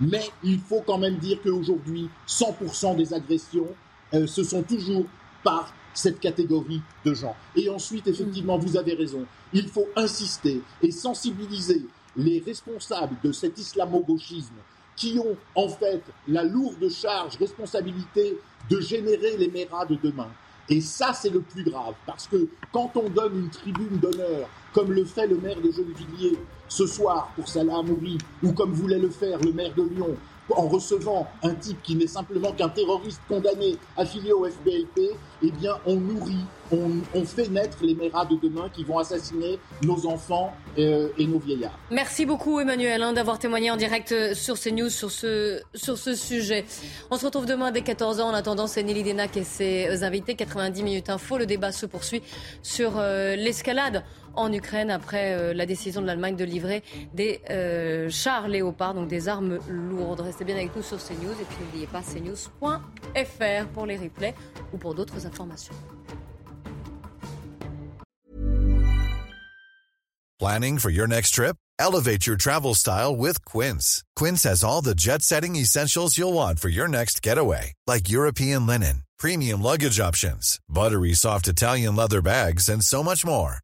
Mais il faut quand même dire qu'aujourd'hui, 100% des agressions, euh, ce sont toujours par cette catégorie de gens. Et ensuite, effectivement, vous avez raison, il faut insister et sensibiliser les responsables de cet islamo-gauchisme qui ont en fait la lourde charge, responsabilité de générer les méras de demain. Et ça, c'est le plus grave, parce que quand on donne une tribune d'honneur, comme le fait le maire de Gennevilliers ce soir pour Salah Amouri, ou comme voulait le faire le maire de Lyon en recevant un type qui n'est simplement qu'un terroriste condamné affilié au FBLP, eh bien, on nourrit, on, fait naître les méras de demain qui vont assassiner nos enfants euh, et nos vieillards. Merci beaucoup, Emmanuel, hein, d'avoir témoigné en direct euh, sur CNews sur ce, sur ce sujet. On se retrouve demain dès 14h. En attendant, c'est Nelly Denac et ses invités. 90 minutes info. Le débat se poursuit sur euh, l'escalade en Ukraine après la décision de l'Allemagne de livrer des chars léopards, donc des armes lourdes. Restez bien avec nous sur CNews et n'oubliez pas cnews.fr pour les replays ou pour d'autres informations. Planning for your next trip? Elevate your travel style with Quince. Quince has all the jet-setting essentials you'll want for your next getaway, like European linen, premium luggage options, buttery soft Italian leather bags, and so much more.